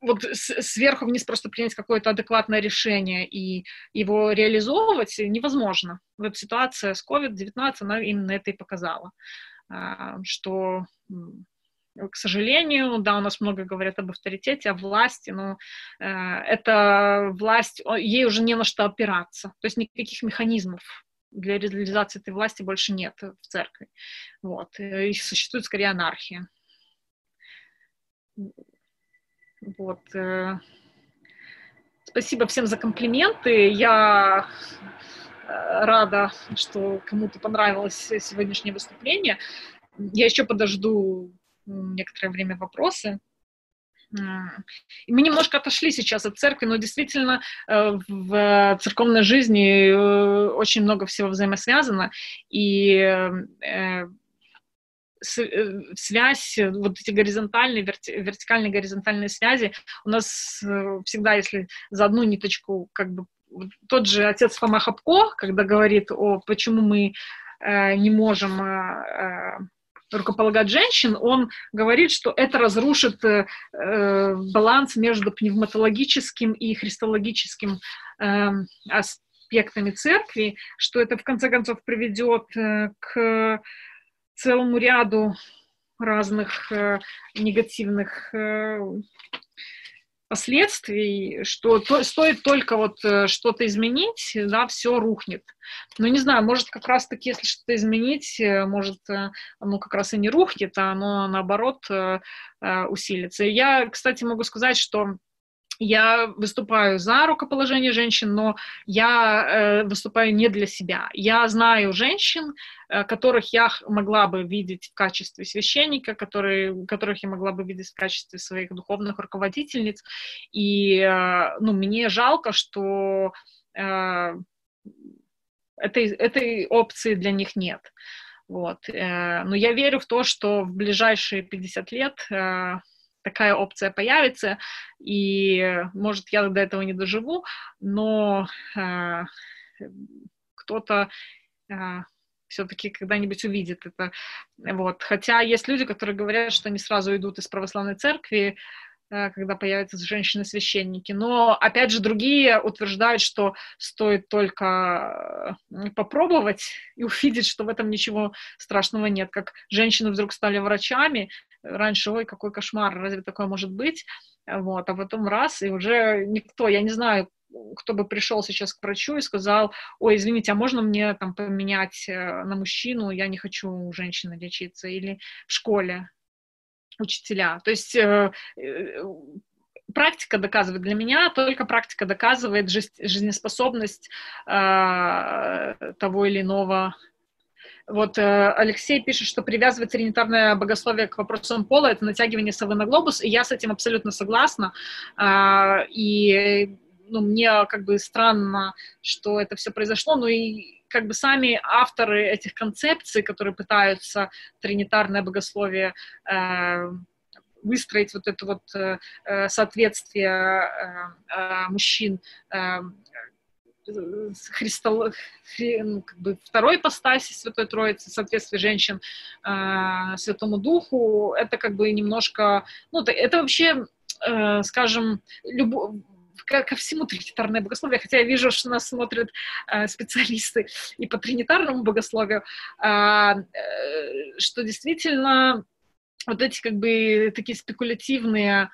вот сверху вниз просто принять какое-то адекватное решение и его реализовывать невозможно. Вот ситуация с COVID-19, она именно это и показала, а, что к сожалению, да, у нас много говорят об авторитете, о власти, но э, эта власть, ей уже не на что опираться, то есть никаких механизмов для реализации этой власти больше нет в церкви. Вот. И существует скорее анархия. Вот. Э, спасибо всем за комплименты. Я э, рада, что кому-то понравилось сегодняшнее выступление. Я еще подожду некоторое время вопросы. Мы немножко отошли сейчас от церкви, но действительно э, в церковной жизни очень много всего взаимосвязано. И связь, э, вот эти горизонтальные, верти, вертикальные, горизонтальные связи, у нас э, всегда, если за одну ниточку, как бы, тот же отец Фома Хапко, когда говорит о, почему мы э, не можем э, рукополагать женщин, он говорит, что это разрушит э, баланс между пневматологическим и христологическим э, аспектами церкви, что это в конце концов приведет э, к целому ряду разных э, негативных э, последствий, что то, стоит только вот э, что-то изменить, да, все рухнет. Но не знаю, может как раз-таки, если что-то изменить, э, может э, оно как раз и не рухнет, а оно наоборот усилится. Я, кстати, могу сказать, что я выступаю за рукоположение женщин, но я э, выступаю не для себя. Я знаю женщин, э, которых я могла бы видеть в качестве священника, которые, которых я могла бы видеть в качестве своих духовных руководительниц. И э, ну, мне жалко, что э, этой, этой опции для них нет. Вот. Э, но я верю в то, что в ближайшие 50 лет э, такая опция появится, и, может, я до этого не доживу, но э, кто-то э, все-таки когда-нибудь увидит это. Вот. Хотя есть люди, которые говорят, что они сразу идут из православной церкви, Э, когда появятся женщины-священники. Но, опять же, другие утверждают, что стоит только э, попробовать и увидеть, что в этом ничего страшного нет. Как женщины вдруг стали врачами, раньше, ой, какой кошмар, разве такое может быть? Вот, а потом раз, и уже никто, я не знаю, кто бы пришел сейчас к врачу и сказал, ой, извините, а можно мне там поменять э, на мужчину, я не хочу у женщины лечиться, или в школе, учителя. То есть э, э, практика доказывает для меня, только практика доказывает жизнеспособность э, того или иного. Вот э, Алексей пишет, что привязывать тринитарное богословие к вопросам пола — это натягивание совы на глобус, и я с этим абсолютно согласна. Э, и ну, мне как бы странно, что это все произошло, но и как бы сами авторы этих концепций, которые пытаются тринитарное богословие э, выстроить вот это вот э, э соответствие э, мужчин э, Христол... ну, как бы второй ипостаси Святой Троицы, соответствие женщин э, Святому Духу, это как бы немножко, ну, это, это вообще, э, скажем, любо ко всему тринитарное богословие, хотя я вижу, что нас смотрят э, специалисты и по тринитарному богословию, а, э, что действительно вот эти как бы такие спекулятивные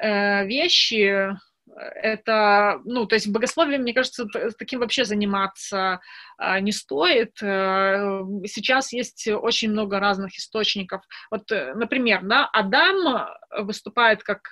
э, вещи, это, ну, то есть богословием, мне кажется, таким вообще заниматься а, не стоит. Сейчас есть очень много разных источников. Вот, например, да, Адам выступает как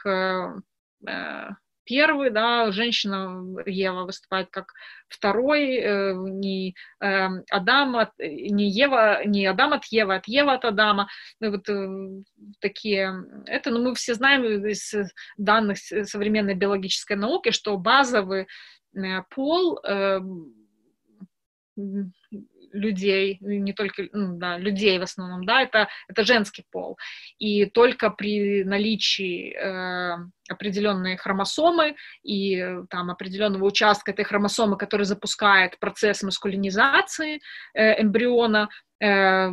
первый, да, женщина Ева выступает как второй, э, не э, Адам, от, не Ева, не Адам от Евы, от Ева от Адама, ну, вот э, такие, это, ну, мы все знаем из данных современной биологической науки, что базовый э, пол э, людей, не только ну, да, людей в основном, да, это, это женский пол. И только при наличии э, определенной хромосомы и там определенного участка этой хромосомы, который запускает процесс маскулинизации э, эмбриона, э,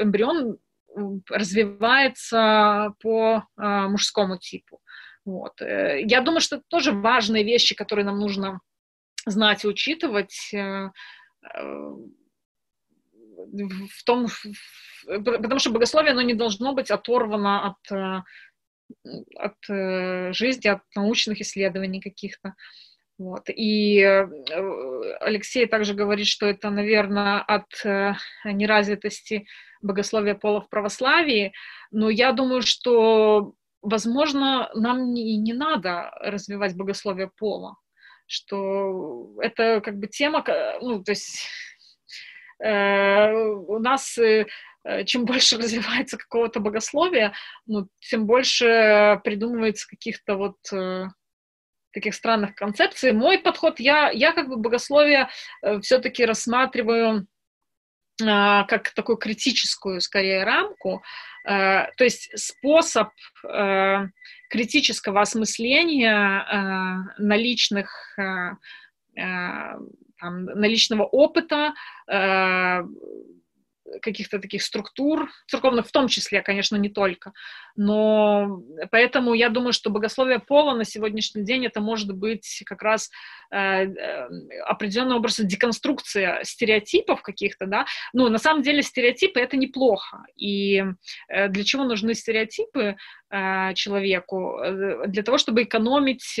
эмбрион развивается по э, мужскому типу. Вот. Э, я думаю, что это тоже важные вещи, которые нам нужно знать и учитывать. В том, потому что богословие, оно не должно быть оторвано от, э, от э, жизни, от научных исследований каких-то. Вот. И э, Алексей также говорит, что это, наверное, от неразвитости богословия пола в православии, но я думаю, что, возможно, нам не, не надо развивать богословие пола, что это как бы тема, ну, то есть у нас э, чем больше развивается какого-то богословия, ну, тем больше придумывается каких-то вот э, таких странных концепций. Мой подход, я, я как бы богословие все-таки рассматриваю как такую критическую, скорее, рамку, то есть способ критического осмысления наличных там, наличного опыта, э, каких-то таких структур, церковных в том числе, конечно, не только. Но поэтому я думаю, что богословие пола на сегодняшний день это может быть как раз э, э определенным образом деконструкция стереотипов каких-то, да. Ну, на самом деле стереотипы это неплохо. И для чего нужны стереотипы человеку? Для того, чтобы экономить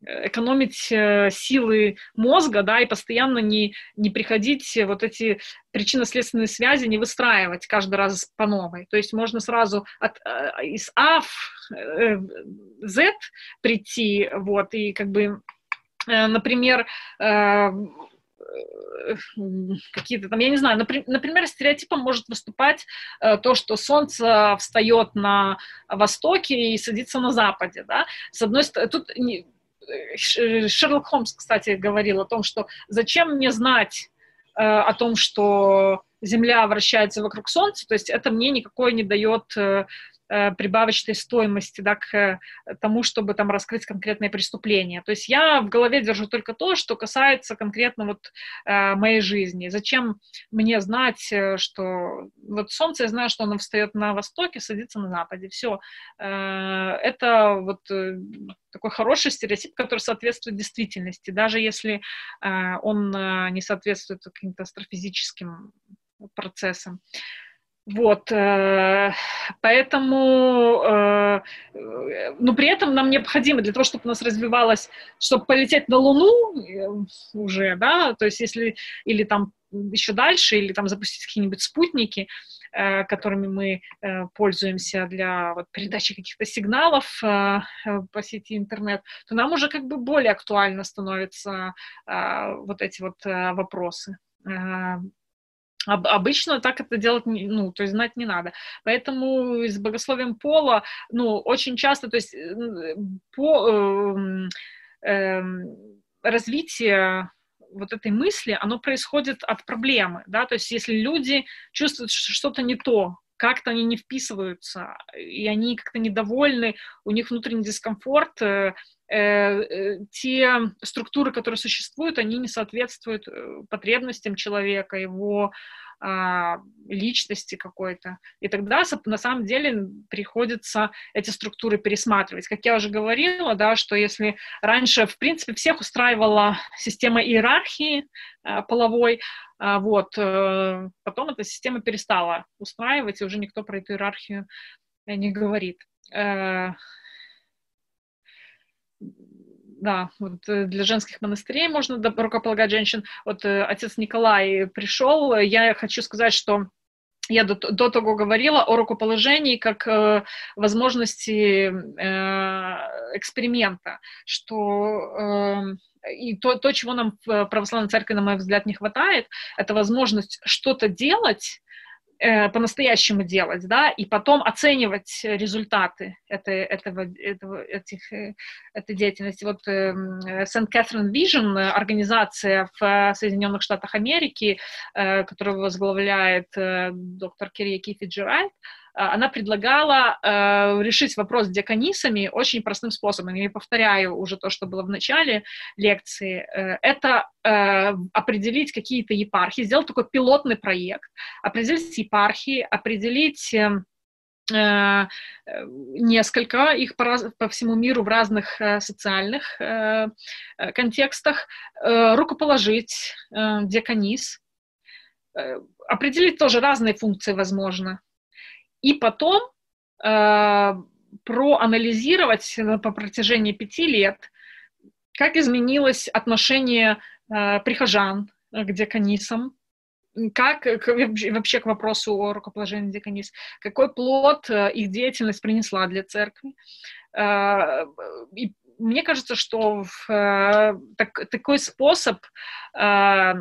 экономить э, силы мозга, да, и постоянно не, не приходить вот эти причинно-следственные связи, не выстраивать каждый раз по новой. То есть можно сразу от, э, из А в э, Z прийти, вот, и как бы, например, какие-то там, я не знаю, например, стереотипом может выступать то, что солнце встает на востоке и садится на западе, да. С одной стороны, тут Шерлок Холмс, кстати, говорил о том, что зачем мне знать э, о том, что Земля вращается вокруг Солнца, то есть это мне никакой не дает э, прибавочной стоимости да, к э, тому, чтобы там раскрыть конкретное преступление. То есть я в голове держу только то, что касается конкретно вот э, моей жизни. Зачем мне знать, э, что вот солнце, я знаю, что оно встает на востоке, садится на западе. Все. Э, это вот э, такой хороший стереотип, который соответствует действительности, даже если э, он э, не соответствует каким-то астрофизическим процессам. Вот, э, поэтому, э, но при этом нам необходимо для того, чтобы у нас развивалось, чтобы полететь на Луну э, уже, да, то есть если, или там еще дальше, или там запустить какие-нибудь спутники, которыми мы пользуемся для вот, передачи каких-то сигналов по сети интернет, то нам уже как бы более актуально становятся вот эти вот вопросы. Об, обычно так это делать, ну, то есть знать не надо. Поэтому с богословием пола, ну, очень часто, то есть по э, э, развитие вот этой мысли, оно происходит от проблемы, да, то есть если люди чувствуют, что что-то не то, как-то они не вписываются, и они как-то недовольны, у них внутренний дискомфорт, э, э, те структуры, которые существуют, они не соответствуют э, потребностям человека, его а, личности какой-то. И тогда на самом деле приходится эти структуры пересматривать. Как я уже говорила, да, что если раньше, в принципе, всех устраивала система иерархии а, половой, а, вот, э, потом эта система перестала устраивать, и уже никто про эту иерархию э, не говорит. Э, да, вот э, для женских монастырей можно рукополагать женщин. Вот э, отец Николай пришел, я хочу сказать, что я до, до того говорила о рукоположении как э, возможности э, эксперимента, что э, и то, то, чего нам в православной церкви, на мой взгляд, не хватает, это возможность что-то делать, э, по-настоящему делать, да, и потом оценивать результаты этой, этого, этого, этих, э, этой деятельности. Вот э, St. Catherine Vision, организация в Соединенных Штатах Америки, э, которую возглавляет э, доктор Кирия Кифи Джеральд, она предлагала э, решить вопрос с диаконисами очень простым способом. Я повторяю уже то, что было в начале лекции. Э, это э, определить какие-то епархии, сделать такой пилотный проект, определить епархии, определить эм, э, несколько их по, раз, по всему миру в разных э, социальных э, э контекстах, э, рукоположить э, диаконис, э, определить тоже разные функции, возможно, и потом э, проанализировать по протяжении пяти лет, как изменилось отношение э, прихожан к деканисам, как вообще к вопросу о рукоположении деканис, какой плод э, их деятельность принесла для церкви. Э, и мне кажется, что в, э, так, такой способ э,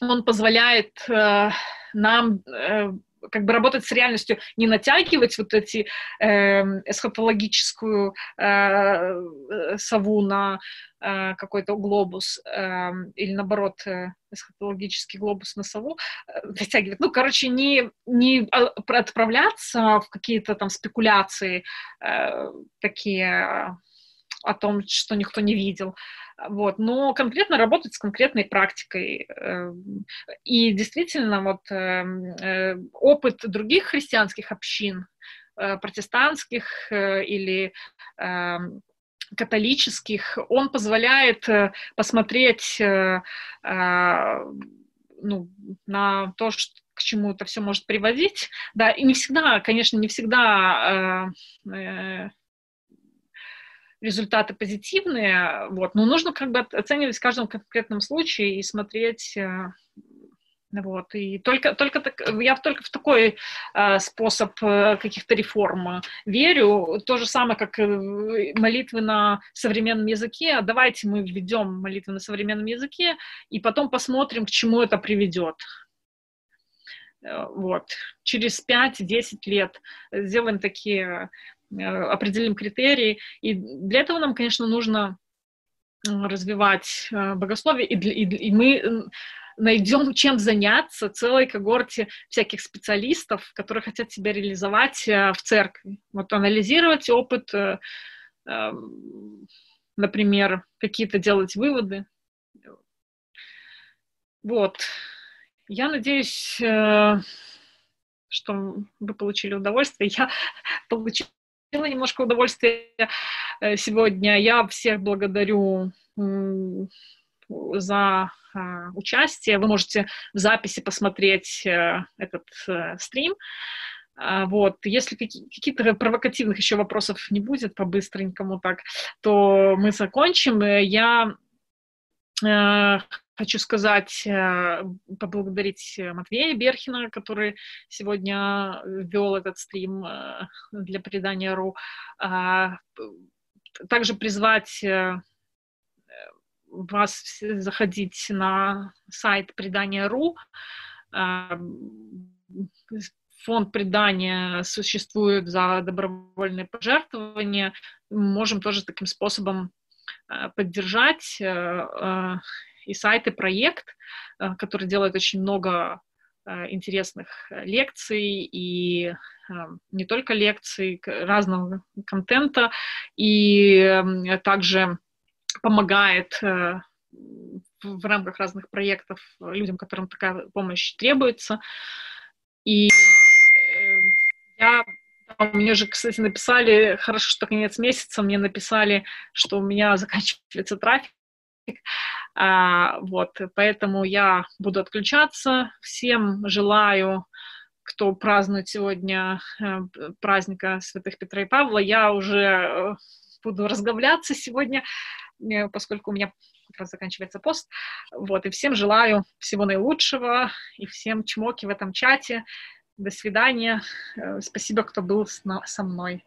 он позволяет э, нам э, как бы работать с реальностью, не натягивать вот эти э, эсхатологическую э, сову на э, какой-то глобус э, или наоборот э, эсхатологический глобус на сову, э, вытягивать. Ну, короче, не, не отправляться в какие-то там спекуляции э, такие о том, что никто не видел. Вот. Но конкретно работать с конкретной практикой. Эм, и действительно, вот э, опыт других христианских общин, протестантских или эм, католических, он позволяет посмотреть ну, на то, что, к чему это все может приводить. Да, и не всегда, конечно, не всегда э, э, результаты позитивные, вот, но нужно как бы оценивать в каждом конкретном случае и смотреть, э, вот, и только, только так, я только в такой э, способ э, каких-то реформ верю, то же самое, как молитвы на современном языке, давайте мы введем молитвы на современном языке, и потом посмотрим, к чему это приведет. Вот. Через 5-10 лет сделаем такие, определим критерии. И для этого нам, конечно, нужно развивать э, богословие, и, и, и мы найдем чем заняться целой когорте всяких специалистов, которые хотят себя реализовать в церкви. Вот анализировать опыт, например, какие-то делать выводы. Вот. Я надеюсь, э, что вы получили удовольствие. Я получила немножко удовольствия э, сегодня. Я всех благодарю за а, участие. Вы можете в записи посмотреть э, этот стрим. А, вот, если каких-то провокативных еще вопросов не будет по-быстренькому так, то мы закончим. Я Хочу сказать, э, поблагодарить Матвея Берхина, который сегодня вел этот стрим э, для предания РУ. А, также призвать э, вас заходить на сайт предания.ру. А, фонд предания существует за добровольные пожертвования. Мы можем тоже таким способом поддержать и сайт, и проект, э, который делает очень много э, интересных э, лекций и не только лекций, разного контента, и также помогает в рамках разных проектов людям, которым такая помощь требуется. И я мне же, кстати, написали, хорошо, что конец месяца, мне написали, что у меня заканчивается трафик, а, вот, поэтому я буду отключаться. Всем желаю, кто празднует сегодня э, праздника Святых Петра и Павла, я уже э, буду разговляться сегодня, э, поскольку у меня как раз заканчивается пост. Вот, и всем желаю всего наилучшего, и всем чмоки в этом чате. До свидания. Спасибо, кто был со мной.